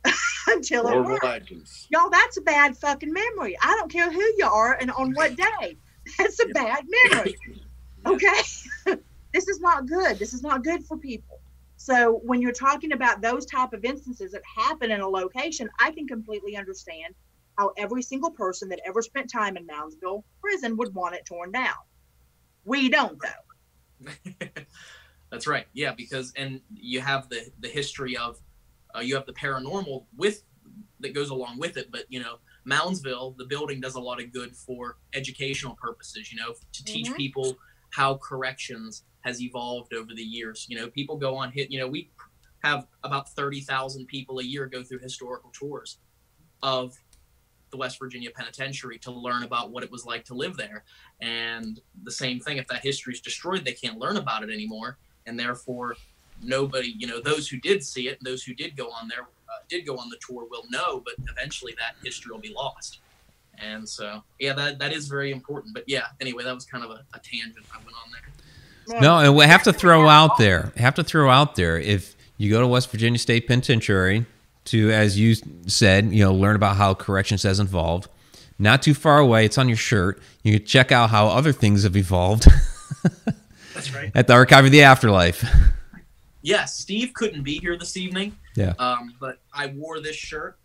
until it worked. Y'all, that's a bad fucking memory. I don't care who you are and on what day. That's a bad memory. Okay? this is not good. This is not good for people. So when you're talking about those type of instances that happen in a location, I can completely understand how every single person that ever spent time in Moundsville prison would want it torn down. We don't though. That's right. Yeah, because and you have the the history of uh, you have the paranormal with that goes along with it, but you know Moundsville, the building does a lot of good for educational purposes. You know, to teach mm-hmm. people how corrections has evolved over the years. You know, people go on hit. You know, we have about thirty thousand people a year go through historical tours, of the West Virginia Penitentiary to learn about what it was like to live there. And the same thing, if that history is destroyed, they can't learn about it anymore, and therefore nobody, you know, those who did see it, those who did go on there, uh, did go on the tour, will know. But eventually, that history will be lost. And so, yeah, that that is very important. But yeah, anyway, that was kind of a, a tangent I went on there. No, and we have to throw out there, have to throw out there if you go to West Virginia State Penitentiary to, as you said, you know, learn about how corrections has evolved. Not too far away, it's on your shirt. You can check out how other things have evolved That's right. at the Archive of the Afterlife. Yes, Steve couldn't be here this evening. Yeah. Um, but I wore this shirt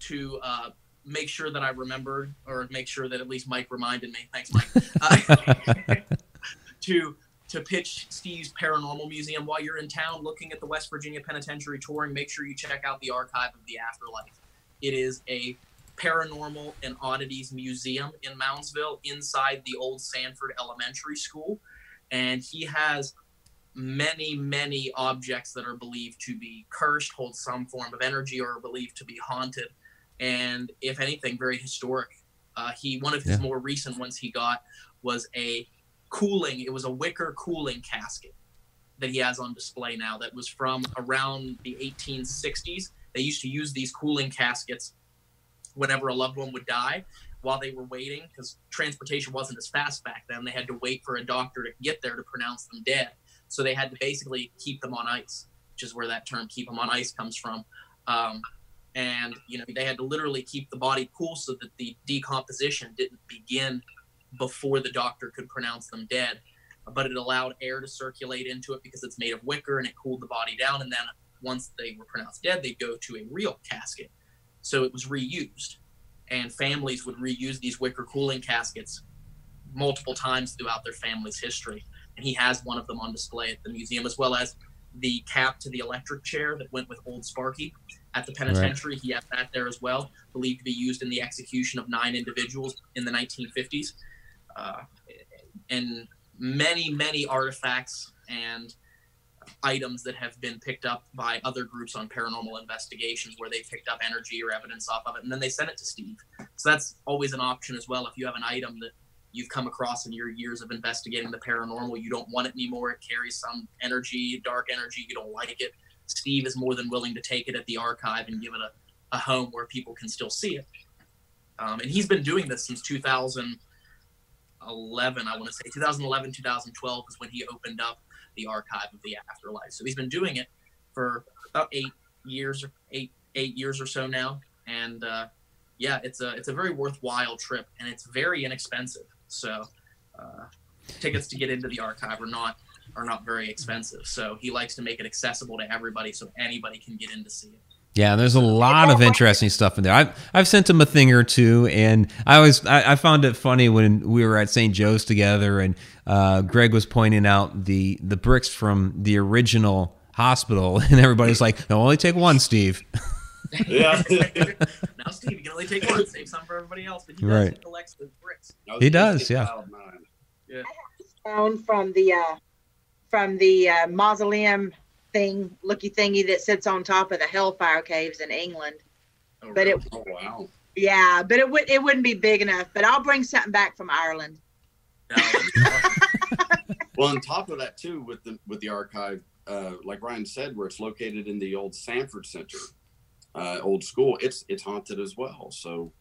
to uh, make sure that I remembered, or make sure that at least Mike reminded me. Thanks, Mike. Uh, to to pitch Steve's Paranormal Museum while you're in town looking at the West Virginia Penitentiary touring. Make sure you check out the Archive of the Afterlife. It is a paranormal and oddities museum in Moundsville inside the old Sanford Elementary School, and he has many, many objects that are believed to be cursed, hold some form of energy, or are believed to be haunted, and if anything, very historic. Uh, he one of his Yeah. more recent ones he got was a cooling. It was a wicker cooling casket that he has on display now. That was from around the 1860s. They used to use these cooling caskets whenever a loved one would die while they were waiting because transportation wasn't as fast back then. They had to wait for a doctor to get there to pronounce them dead. So they had to basically keep them on ice, which is where that term "keep them on ice" comes from. Um, and you know they had to literally keep the body cool so that the decomposition didn't begin before the doctor could pronounce them dead. But it allowed air to circulate into it because it's made of wicker and it cooled the body down. And then once they were pronounced dead, they'd go to a real casket. So it was reused. And families would reuse these wicker cooling caskets multiple times throughout their family's history. And he has one of them on display at the museum, as well as the cap to the electric chair that went with Old Sparky at the penitentiary. He has that there as well, believed to be used in the execution of nine individuals in the 1950s. Uh, and many, many artifacts and items that have been picked up by other groups on paranormal investigations where they picked up energy or evidence off of it and then they sent it to Steve. So that's always an option as well. If you have an item that you've come across in your years of investigating the paranormal, you don't want it anymore, it carries some energy, dark energy, you don't like it. Steve is more than willing to take it at the archive and give it a, a home where people can still see it. Um, and he's been doing this since 2011, I want to say. 2011, 2012 is when he opened up the archive of the afterlife. So he's been doing it for about eight years, eight eight years or so now. And uh, yeah, it's a it's a very worthwhile trip, and it's very inexpensive. So uh, tickets to get into the archive are not are not very expensive. So he likes to make it accessible to everybody, so anybody can get in to see it. Yeah, there's a lot of interesting stuff in there. I've I've sent him a thing or two, and I always I, I found it funny when we were at St. Joe's together, and uh, Greg was pointing out the the bricks from the original hospital, and everybody's like, "No, only take one, Steve." Yeah. now, Steve, you can only take one, save some for everybody else, but he does Right. he collects the bricks. He does, It's yeah. Cloud Nine. Stone from the uh, from the uh, mausoleum thing, looky thingy that sits on top of the Hellfire Caves in England. Oh, But it- Oh wow. Yeah, but it would it wouldn't be big enough. But I'll bring something back from Ireland. No, Well, on top of that too, with the with the archive, uh, like Ryan said, where it's located in the old Sanford Center, uh, old school, it's it's haunted as well. So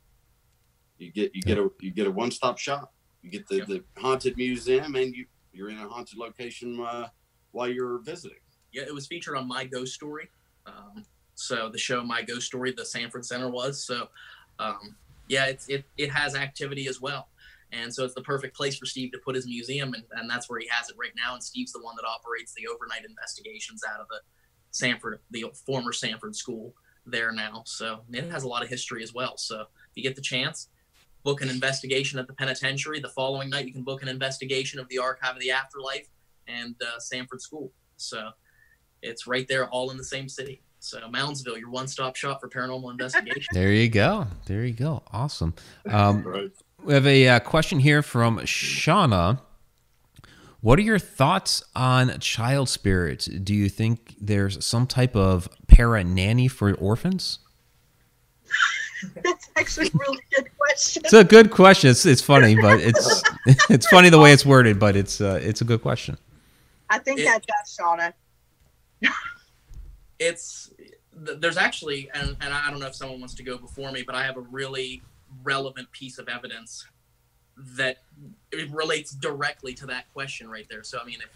you get you get a you get a one stop shop. You get the, Yeah. the haunted museum, and you you're in a haunted location uh, while you're visiting. Yeah, it was featured on My Ghost Story. Um, so the show My Ghost Story, the Sanford Center was. So um, yeah, it's it it has activity as well. And so it's the perfect place for Steve to put his museum, and, and that's where he has it right now. And Steve's the one that operates the overnight investigations out of the Sanford, the former Sanford school there now. So it has a lot of history as well. So if you get the chance, book an investigation at the penitentiary. The following night, you can book an investigation of the Archive of the Afterlife and uh, Sanford School. So it's right there, all in the same city. So Moundsville, your one-stop shop for paranormal investigation. There you go. There you go. Awesome. Um, Right. we have a uh, question here from Shauna. What are your thoughts on child spirits? Do you think there's some type of para nanny for orphans? That's actually a really good question. It's a good question. It's, it's funny, but it's it's funny the way it's worded, but it's uh, it's a good question. I think It- that does, Shauna. it's there's actually and, and i don't know if someone wants to go before me but i have a really relevant piece of evidence that it relates directly to that question right there so i mean if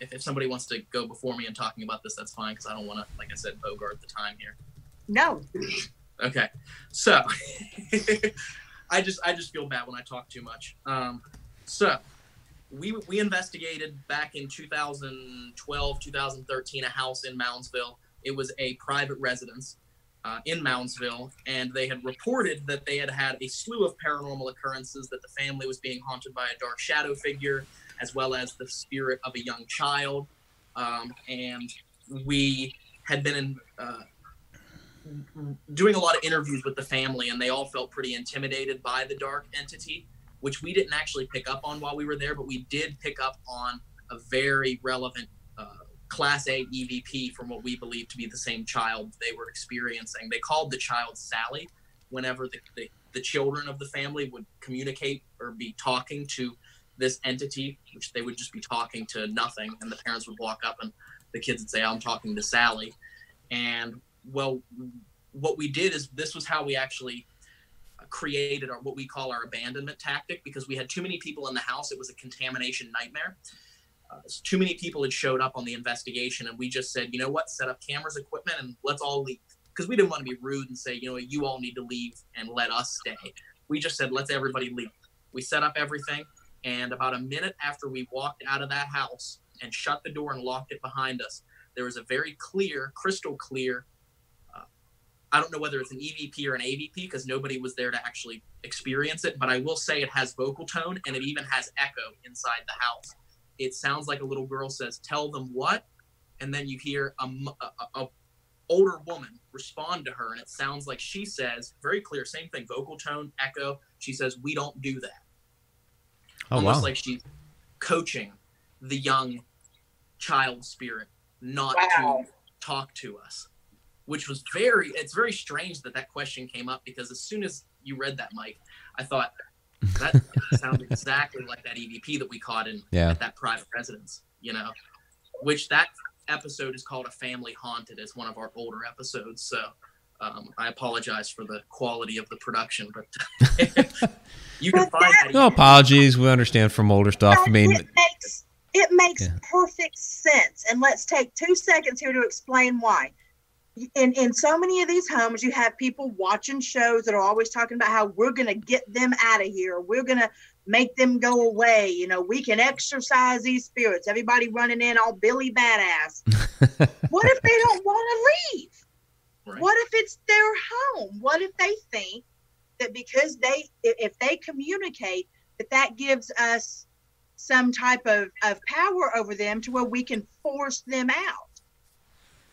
if, if somebody wants to go before me and talking about this that's fine because i don't want to like i said bogart the time here No. Okay, so I just I just feel bad when I talk too much. Um, so we we investigated back in 2012 2013 a house in Moundsville. It was a private residence uh, in Moundsville, and they had reported that they had had a slew of paranormal occurrences. That the family was being haunted by a dark shadow figure, as well as the spirit of a young child. Um, and we had been in. Uh, doing a lot of interviews with the family, and they all felt pretty intimidated by the dark entity, which we didn't actually pick up on while we were there, but we did pick up on a very relevant uh, Class A EVP from what we believe to be the same child they were experiencing. They called the child Sally whenever the, the, the children of the family would communicate or be talking to this entity, which they would just be talking to nothing, and the parents would walk up and the kids would say, I'm talking to Sally. And well, what we did is this was how we actually created our what we call our abandonment tactic because we had too many people in the house. It was a contamination nightmare. Uh, too many people had showed up on the investigation, and we just said, you know what, set up cameras, equipment, and let's all leave because we didn't want to be rude and say, you know, you all need to leave and let us stay. We just said, let's everybody leave. We set up everything, and about a minute after we walked out of that house and shut the door and locked it behind us, there was a very clear, crystal clear I don't know whether it's an EVP or an AVP because nobody was there to actually experience it, but I will say it has vocal tone and it even has echo inside the house. It sounds like a little girl says, "Tell them what," and then you hear a older woman respond to her, and it sounds like she says, very clear, same thing, vocal tone, echo. She says, "We don't do that." Oh Almost wow! like she's coaching the young child spirit not Wow. to talk to us which was very it's very strange that that question came up because as soon as you read that mike i thought that sounded exactly like that evp that we caught in Yeah. at that private residence you know which that episode is called a family haunted it's one of our older episodes so um, i apologize for the quality of the production but you can find that No apologies. We understand from older stuff. I mean, it makes it makes Yeah. perfect sense. And let's take two seconds here to explain why. In in so many of these homes, you have people watching shows that are always talking about how we're gonna get them out of here. We're gonna make them go away. You know, we can exercise these spirits. Everybody running in all Billy badass. what if they don't want to leave? Right. What if it's their home? What if they think that because they, if they communicate, that that gives us some type of, of power over them to where we can force them out?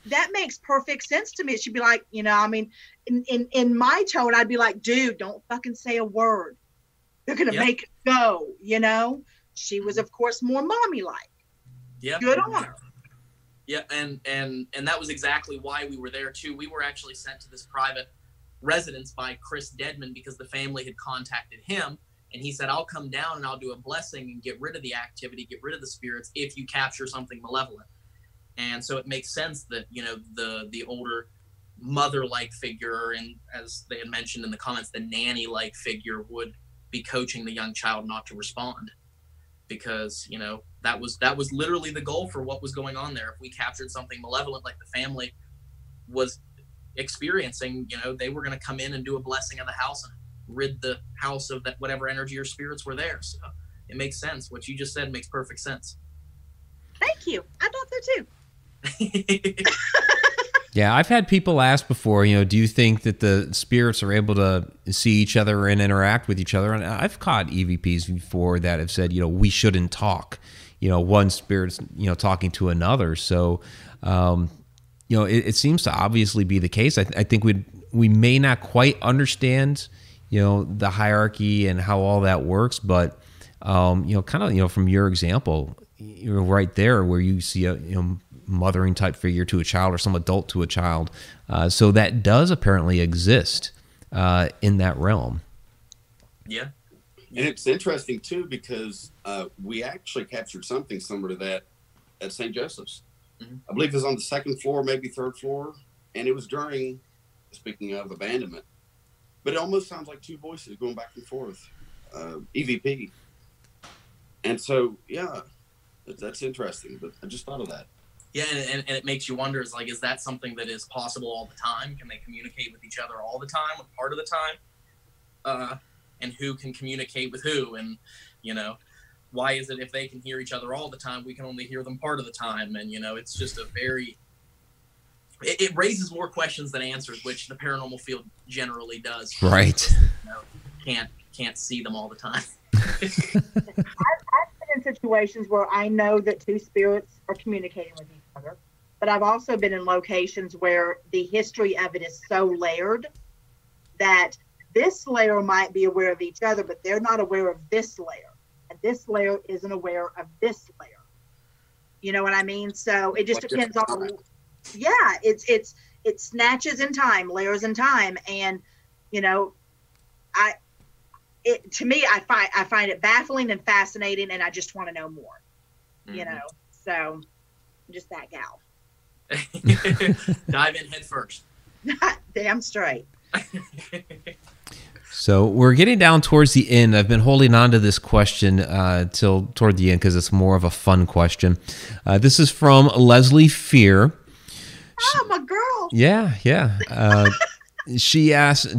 That makes perfect sense to me. It should be like, you know, I mean, in, in, in my tone, I'd be like, dude, don't fucking say a word. They're going to Yep. make it go, you know? She was, mm-hmm. of course, more mommy like. yeah Good on her. Yeah, and and and that was exactly why we were there too. We were actually sent to this private residence by Chris Deadman because the family had contacted him and he said, "I'll come down and I'll do a blessing and get rid of the activity, get rid of the spirits if you capture something malevolent." And so it makes sense that you know the the older mother-like figure and as they had mentioned in the comments, the nanny-like figure would be coaching the young child not to respond. Because you know that was that was literally the goal for what was going on there. If we captured something malevolent like the family was experiencing you know they were going to come in and do a blessing of the house and rid the house of that whatever energy or spirits were there. So it makes sense. What you just said makes perfect sense. Thank you. I thought so too. Yeah, I've had people ask before, you know, do you think that the spirits are able to see each other and interact with each other? And I've caught EVPs before that have said, you know, we shouldn't talk. You know, one spirit's, you know, talking to another. So, um, you know, it, it seems to obviously be the case. I, th- I think we we may not quite understand, you know, the hierarchy and how all that works, but um, you know, kind of, you know, from your example, you're right there where you see a you know mothering type figure to a child or some adult to a child. Uh, so that does apparently exist. uh, in that realm. Yeah. And it's interesting too because uh, we actually captured something similar to that at St. Joseph's. Mhm. I believe it was on the second floor, maybe third floor, and it was during. Speaking of abandonment, but it almost sounds like two voices going back and forth, uh, EVP. And so, yeah, that's interesting. But I just thought of that. Yeah, and, and, and it makes you wonder is like, is that something that is possible all the time? Can they communicate with each other all the time, or part of the time? Uh, and who can communicate with who? And, you know, why is it if they can hear each other all the time, we can only hear them part of the time? And, you know, it's just a very, it, it raises more questions than answers, which the paranormal field generally does. Right. You know, can't, can't see them all the time. I've, I've been in situations where I know that two spirits are communicating with each but I've also been in locations where the history of it is so layered that this layer might be aware of each other, but they're not aware of this layer, and this layer isn't aware of this layer. You know what I mean? So it just Like depends on. Yeah, it's it's it snatches in time, layers in time, and you know, I it to me I find I find it baffling and fascinating, and I just want to know more. You Mhm. know, so just that gal. Dive in head first. Damn straight. So we're getting down towards the end. I've been holding on to this question uh, till toward the end because it's more of a fun question. Uh, this is from Leslie Fear. Oh, my girl. Yeah, yeah. Uh, she asks,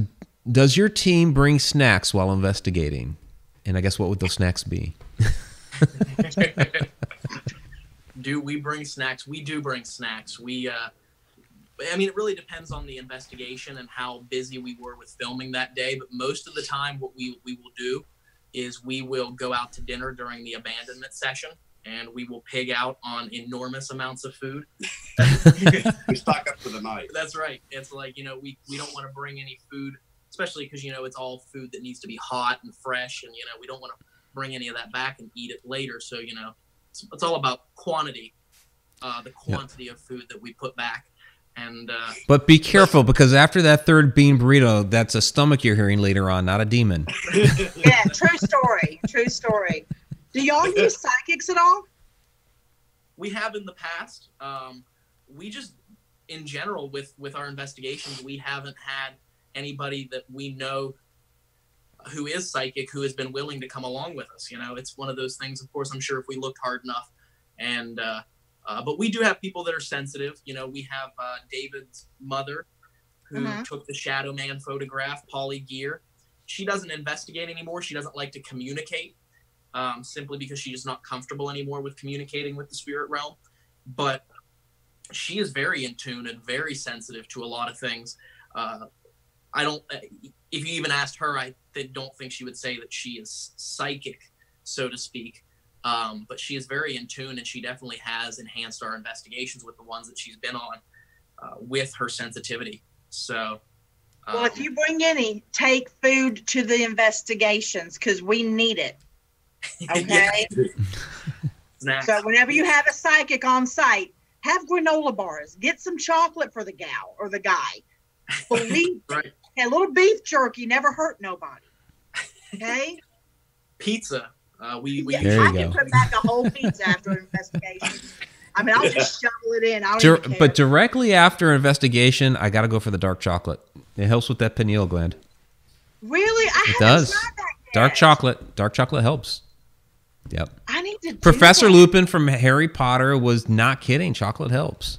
"Does your team bring snacks while investigating?" And I guess what would those snacks be? Do we bring snacks? We do bring snacks. We, uh, I mean, it really depends on the investigation and how busy we were with filming that day. But most of the time, what we we will do is we will go out to dinner during the abandonment session, and we will pig out on enormous amounts of food. We stock up for the night. That's right. It's like you know we we don't want to bring any food, especially because you know it's all food that needs to be hot and fresh, and you know we don't want to bring any of that back and eat it later. So you know it's, it's all about quantity, uh, the Yeah. quantity of food that we put back, and uh, But be careful because after that third bean burrito, that's a stomach you're hearing later on, not a demon. Yeah, true story. True story. Do y'all use psychics at all? we have in the past. Um, we just in general with with our investigations, we haven't had anybody that we know who is psychic who has been willing to come along with us. You know, it's one of those things. Of course, I'm sure if we looked hard enough, and uh, uh, but we do have people that are sensitive. You know, we have uh, David's mother who Mhm. took the Shadow Man photograph, Polly Gear. She doesn't investigate anymore. She doesn't like to communicate um, simply because she's not comfortable anymore with communicating with the spirit realm. But she is very in tune and very sensitive to a lot of things. Uh, I don't. If you even asked her, I th- don't think she would say that she is psychic, so to speak. Um, but she is very in tune, and she definitely has enhanced our investigations with the ones that she's been on uh, with her sensitivity. So, um, Well, if you bring any, take food to the investigations because we need it. Okay. snacks. So whenever you have a psychic on site, have granola bars. Get some chocolate for the gal or the guy. Believe right. A little beef jerky never hurt nobody. Okay. Pizza. Uh, we we Yeah, There I can go. put back a whole pizza after an investigation. I mean, I'll just shovel it in. I don't Dir- even care. but directly after investigation, I got to go for the dark chocolate. It helps with that pineal gland. really, I It does. tried that yet. Dark chocolate. Dark chocolate helps. Yep. I need to. do Professor that. Lupin from Harry Potter was not kidding. Chocolate helps.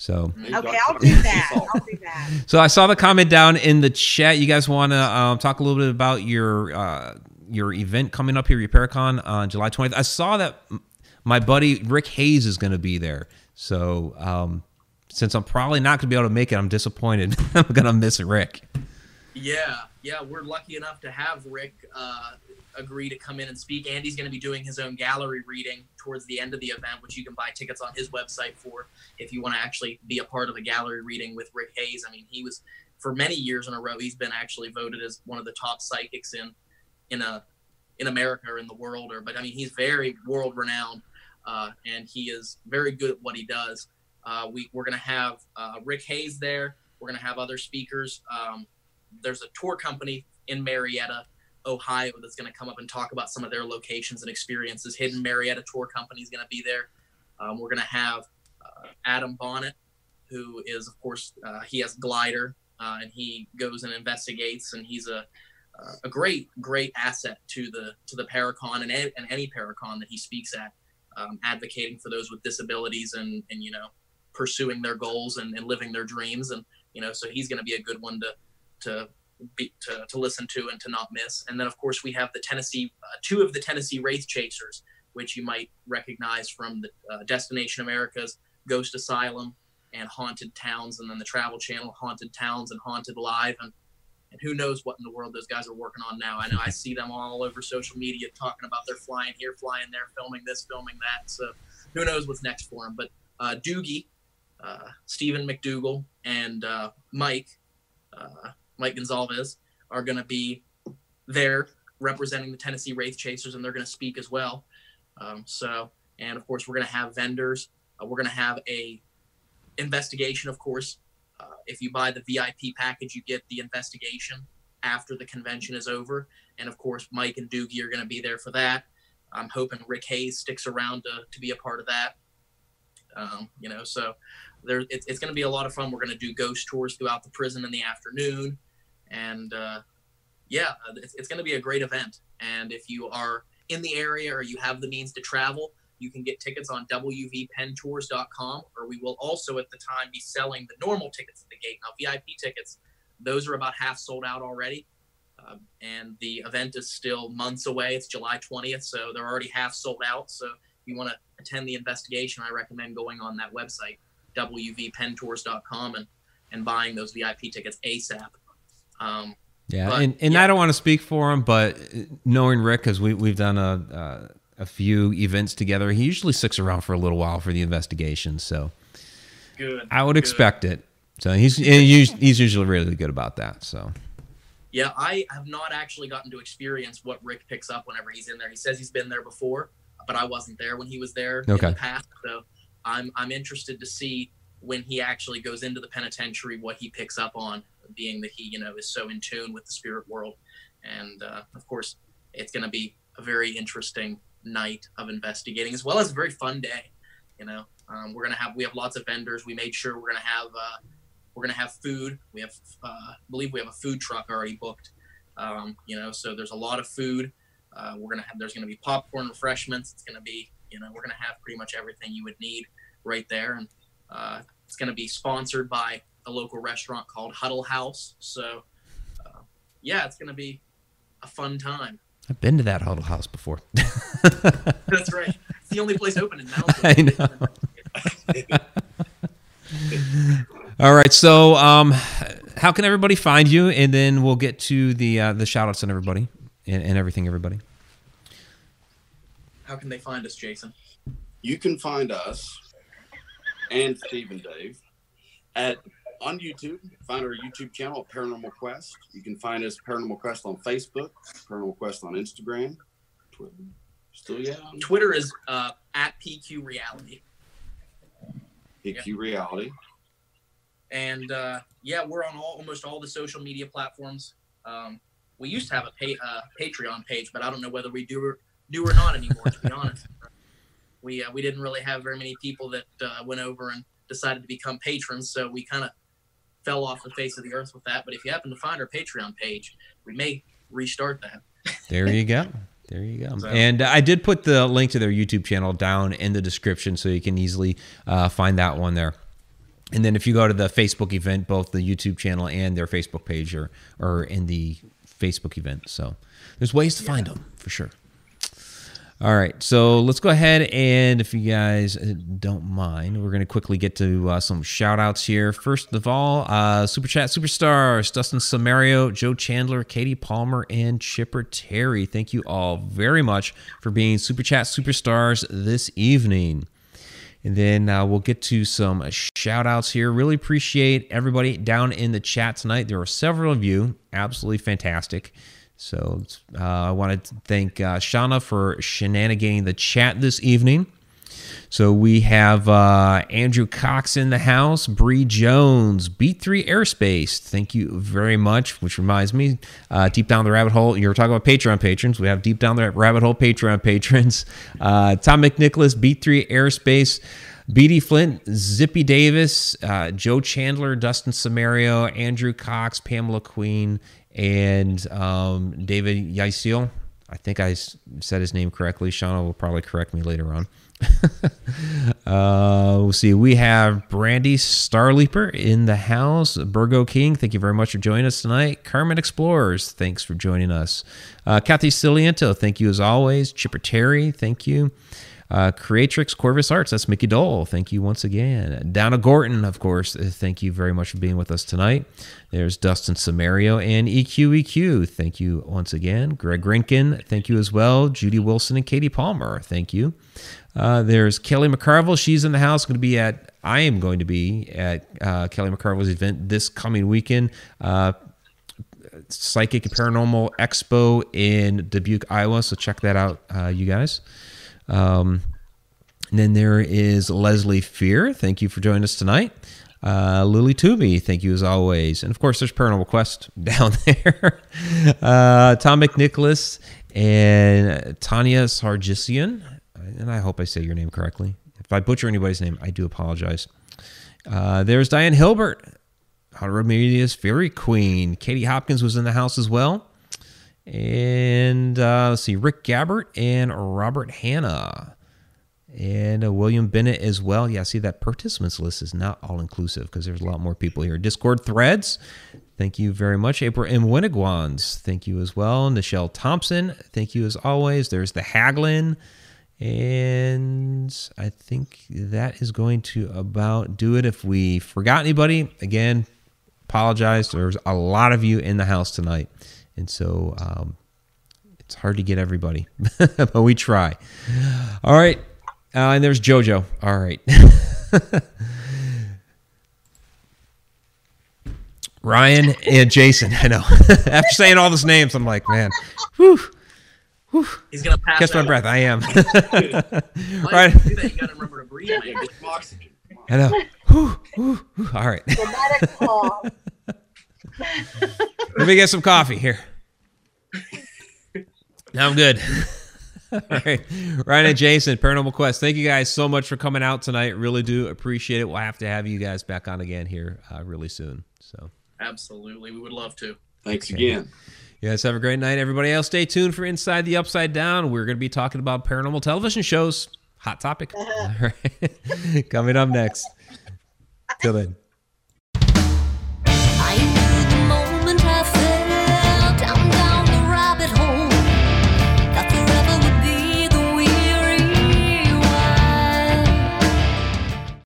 So, Okay, I'll do that. I'll do that. so I saw the comment down in the chat. You guys want to um, talk a little bit about your uh, your event coming up here, your Paracon on July 20th. I saw that my buddy Rick Hayes is going to be there. So, um, since I'm probably not going to be able to make it, I'm disappointed. I'm going to miss Rick. Yeah, yeah, we're lucky enough to have Rick uh, agree to come in and speak. Andy's going to be doing his own gallery reading towards the end of the event, which you can buy tickets on his website for if you want to actually be a part of a gallery reading with Rick Hayes. I mean, he was for many years in a row. He's been actually voted as one of the top psychics in in a in America or in the world, or but I mean, he's very world renowned, uh, and he is very good at what he does. Uh, we we're going to have uh, Rick Hayes there. We're going to have other speakers. Um, there's a tour company in Marietta, Ohio, that's going to come up and talk about some of their locations and experiences. Hidden Marietta Tour Company is going to be there. Um, we're going to have uh, Adam Bonnet, who is, of course, uh, he has Glider, uh, and he goes and investigates, and he's a uh, a great, great asset to the to the Paracon and, and any Paracon that he speaks at, um, advocating for those with disabilities and and you know pursuing their goals and, and living their dreams, and you know so he's going to be a good one to to be, to, to listen to and to not miss. And then of course we have the Tennessee, uh, two of the Tennessee Wraith Chasers, which you might recognize from the uh, Destination America's Ghost Asylum and Haunted Towns, and then the Travel Channel Haunted Towns and Haunted Live, and and who knows what in the world those guys are working on now. I know I see them all over social media talking about they're flying here, flying there, filming this, filming that. So who knows what's next for them? But uh, Doogie, uh, Stephen McDougal, and uh, Mike, Mike Gonzalez, are going to be there representing the Tennessee Wraith Chasers, and they're going to speak as well. Um, so, and of course, we're going to have vendors. Uh, we're going to have a investigation, of course, uh, if you buy the VIP package, you get the investigation after the convention is over. And of course, Mike and Doogie are going to be there for that. I'm hoping Rick Hayes sticks around to, to be a part of that. Um, you know, so there, it's, it's going to be a lot of fun. We're going to do ghost tours throughout the prison in the afternoon. And uh, yeah, it's, it's going to be a great event. And if you are in the area or you have the means to travel, you can get tickets on wvpentours.com, or we will also at the time be selling the normal tickets at the gate. Now, VIP tickets, those are about half sold out already. Um, and the event is still months away. It's July 20th, so they're already half sold out. So if you want to attend the investigation, I recommend going on that website, wvpentours.com, and, and buying those VIP tickets ASAP. Um, yeah, but, and, and yeah. I don't want to speak for him, but knowing Rick, because we, we've done a, uh, a few events together. He usually sticks around for a little while for the investigation, so good. I would good. expect it. So he's he's usually really good about that. So yeah, I have not actually gotten to experience what Rick picks up whenever he's in there. He says he's been there before, but I wasn't there when he was there okay. in the past. So I'm I'm interested to see when he actually goes into the penitentiary what he picks up on, being that he you know is so in tune with the spirit world, and uh, of course it's going to be a very interesting night of investigating, as well as a very fun day. You know, um, we're gonna have we have lots of vendors. We made sure we're gonna have uh, we're gonna have food. We have uh, I believe we have a food truck already booked. Um, you know, so there's a lot of food. Uh, we're gonna have there's gonna be popcorn, refreshments. It's gonna be you know we're gonna have pretty much everything you would need right there, and uh, it's gonna be sponsored by a local restaurant called Huddle House. So uh, yeah, it's gonna be a fun time. I've been to that huddle house before. That's right. It's the only place open in Mountain. I know. All right. So, um, how can everybody find you? And then we'll get to the uh, the shout outs and everybody and, and everything, everybody. How can they find us, Jason? You can find us and Steve and Dave at on YouTube. Find our YouTube channel Paranormal Quest. You can find us Paranormal Quest on Facebook, Paranormal Quest on Instagram, Twitter. Still, yeah. Twitter is uh, at PQ Reality. PQ yeah. Reality. And uh, yeah, we're on all, almost all the social media platforms. Um, we used to have a pay, uh, Patreon page, but I don't know whether we do or, do or not anymore. to be honest, we uh, we didn't really have very many people that uh, went over and decided to become patrons, so we kind of fell off the face of the earth with that. But if you happen to find our Patreon page, we may restart that. there you go. There you go. So, and I did put the link to their YouTube channel down in the description so you can easily uh, find that one there. And then if you go to the Facebook event, both the YouTube channel and their Facebook page are, are in the Facebook event. So there's ways to yeah. find them for sure. All right, so let's go ahead and if you guys uh, don't mind, we're going to quickly get to uh, some shout outs here. First of all, uh, Super Chat Superstars, Dustin Samario, Joe Chandler, Katie Palmer, and Chipper Terry. Thank you all very much for being Super Chat Superstars this evening. And then uh, we'll get to some shout outs here. Really appreciate everybody down in the chat tonight. There are several of you, absolutely fantastic. So uh, I want to thank uh, Shauna for shenanigating the chat this evening. So we have uh, Andrew Cox in the house, Bree Jones, Beat Three Airspace. Thank you very much. Which reminds me, uh, deep down the rabbit hole. You were talking about Patreon patrons. We have deep down the rabbit hole Patreon patrons. Uh, Tom McNicholas, Beat Three Airspace. BD Flint, Zippy Davis, uh, Joe Chandler, Dustin Samario, Andrew Cox, Pamela Queen, and um, David Yaisil. I think I said his name correctly. Shauna will probably correct me later on. uh, we'll see. We have Brandy Starleaper in the house. Burgo King, thank you very much for joining us tonight. Carmen Explorers, thanks for joining us. Uh, Kathy Ciliento, thank you as always. Chipper Terry, thank you. Uh, Creatrix Corvus Arts, that's Mickey Dole. Thank you once again. Donna Gorton, of course, uh, thank you very much for being with us tonight. There's Dustin Samario and EQEQ. Thank you once again. Greg Rinkin, thank you as well. Judy Wilson and Katie Palmer, thank you. Uh, there's Kelly McCarville. She's in the house, going to be at, I am going to be at uh, Kelly McCarville's event this coming weekend. Uh, Psychic Paranormal Expo in Dubuque, Iowa. So check that out, uh, you guys. Um, and then there is Leslie Fear. Thank you for joining us tonight. Uh, Lily Toomey, thank you as always. And of course, there's Paranormal Quest down there. uh, Tom McNicholas and Tanya Sargisian. And I hope I say your name correctly. If I butcher anybody's name, I do apologize. Uh, there's Diane Hilbert, Hunter Media's Fairy Queen. Katie Hopkins was in the house as well. And uh, let's see, Rick Gabbert and Robert Hanna. And uh, William Bennett as well. Yeah, see that participants list is not all inclusive because there's a lot more people here. Discord threads. Thank you very much. April M. Winigwans. Thank you as well. Nichelle Thompson. Thank you as always. There's the Haglin. And I think that is going to about do it. If we forgot anybody, again, apologize. There's a lot of you in the house tonight. And so um, it's hard to get everybody, but we try. All right. Uh, and there's JoJo. All right. Ryan and Jason. I know. After saying all those names, I'm like, man, whew, whew. He's gonna pass. Catch my breath. I am. Why right. you do that? You gotta remember to breathe. Man. get some oxygen. I know. Whew, whew, whew. All right. Dramatic pause. Let me get some coffee here. Now I'm good. All right. Ryan and Jason, Paranormal Quest. Thank you guys so much for coming out tonight. Really do appreciate it. We'll have to have you guys back on again here uh, really soon. So, Absolutely, we would love to. Thanks Okay. again. you guys have a great night. Everybody else, stay tuned for Inside the Upside Down. We're going to be talking about paranormal television shows. Hot topic. All right. Coming up next. Till then.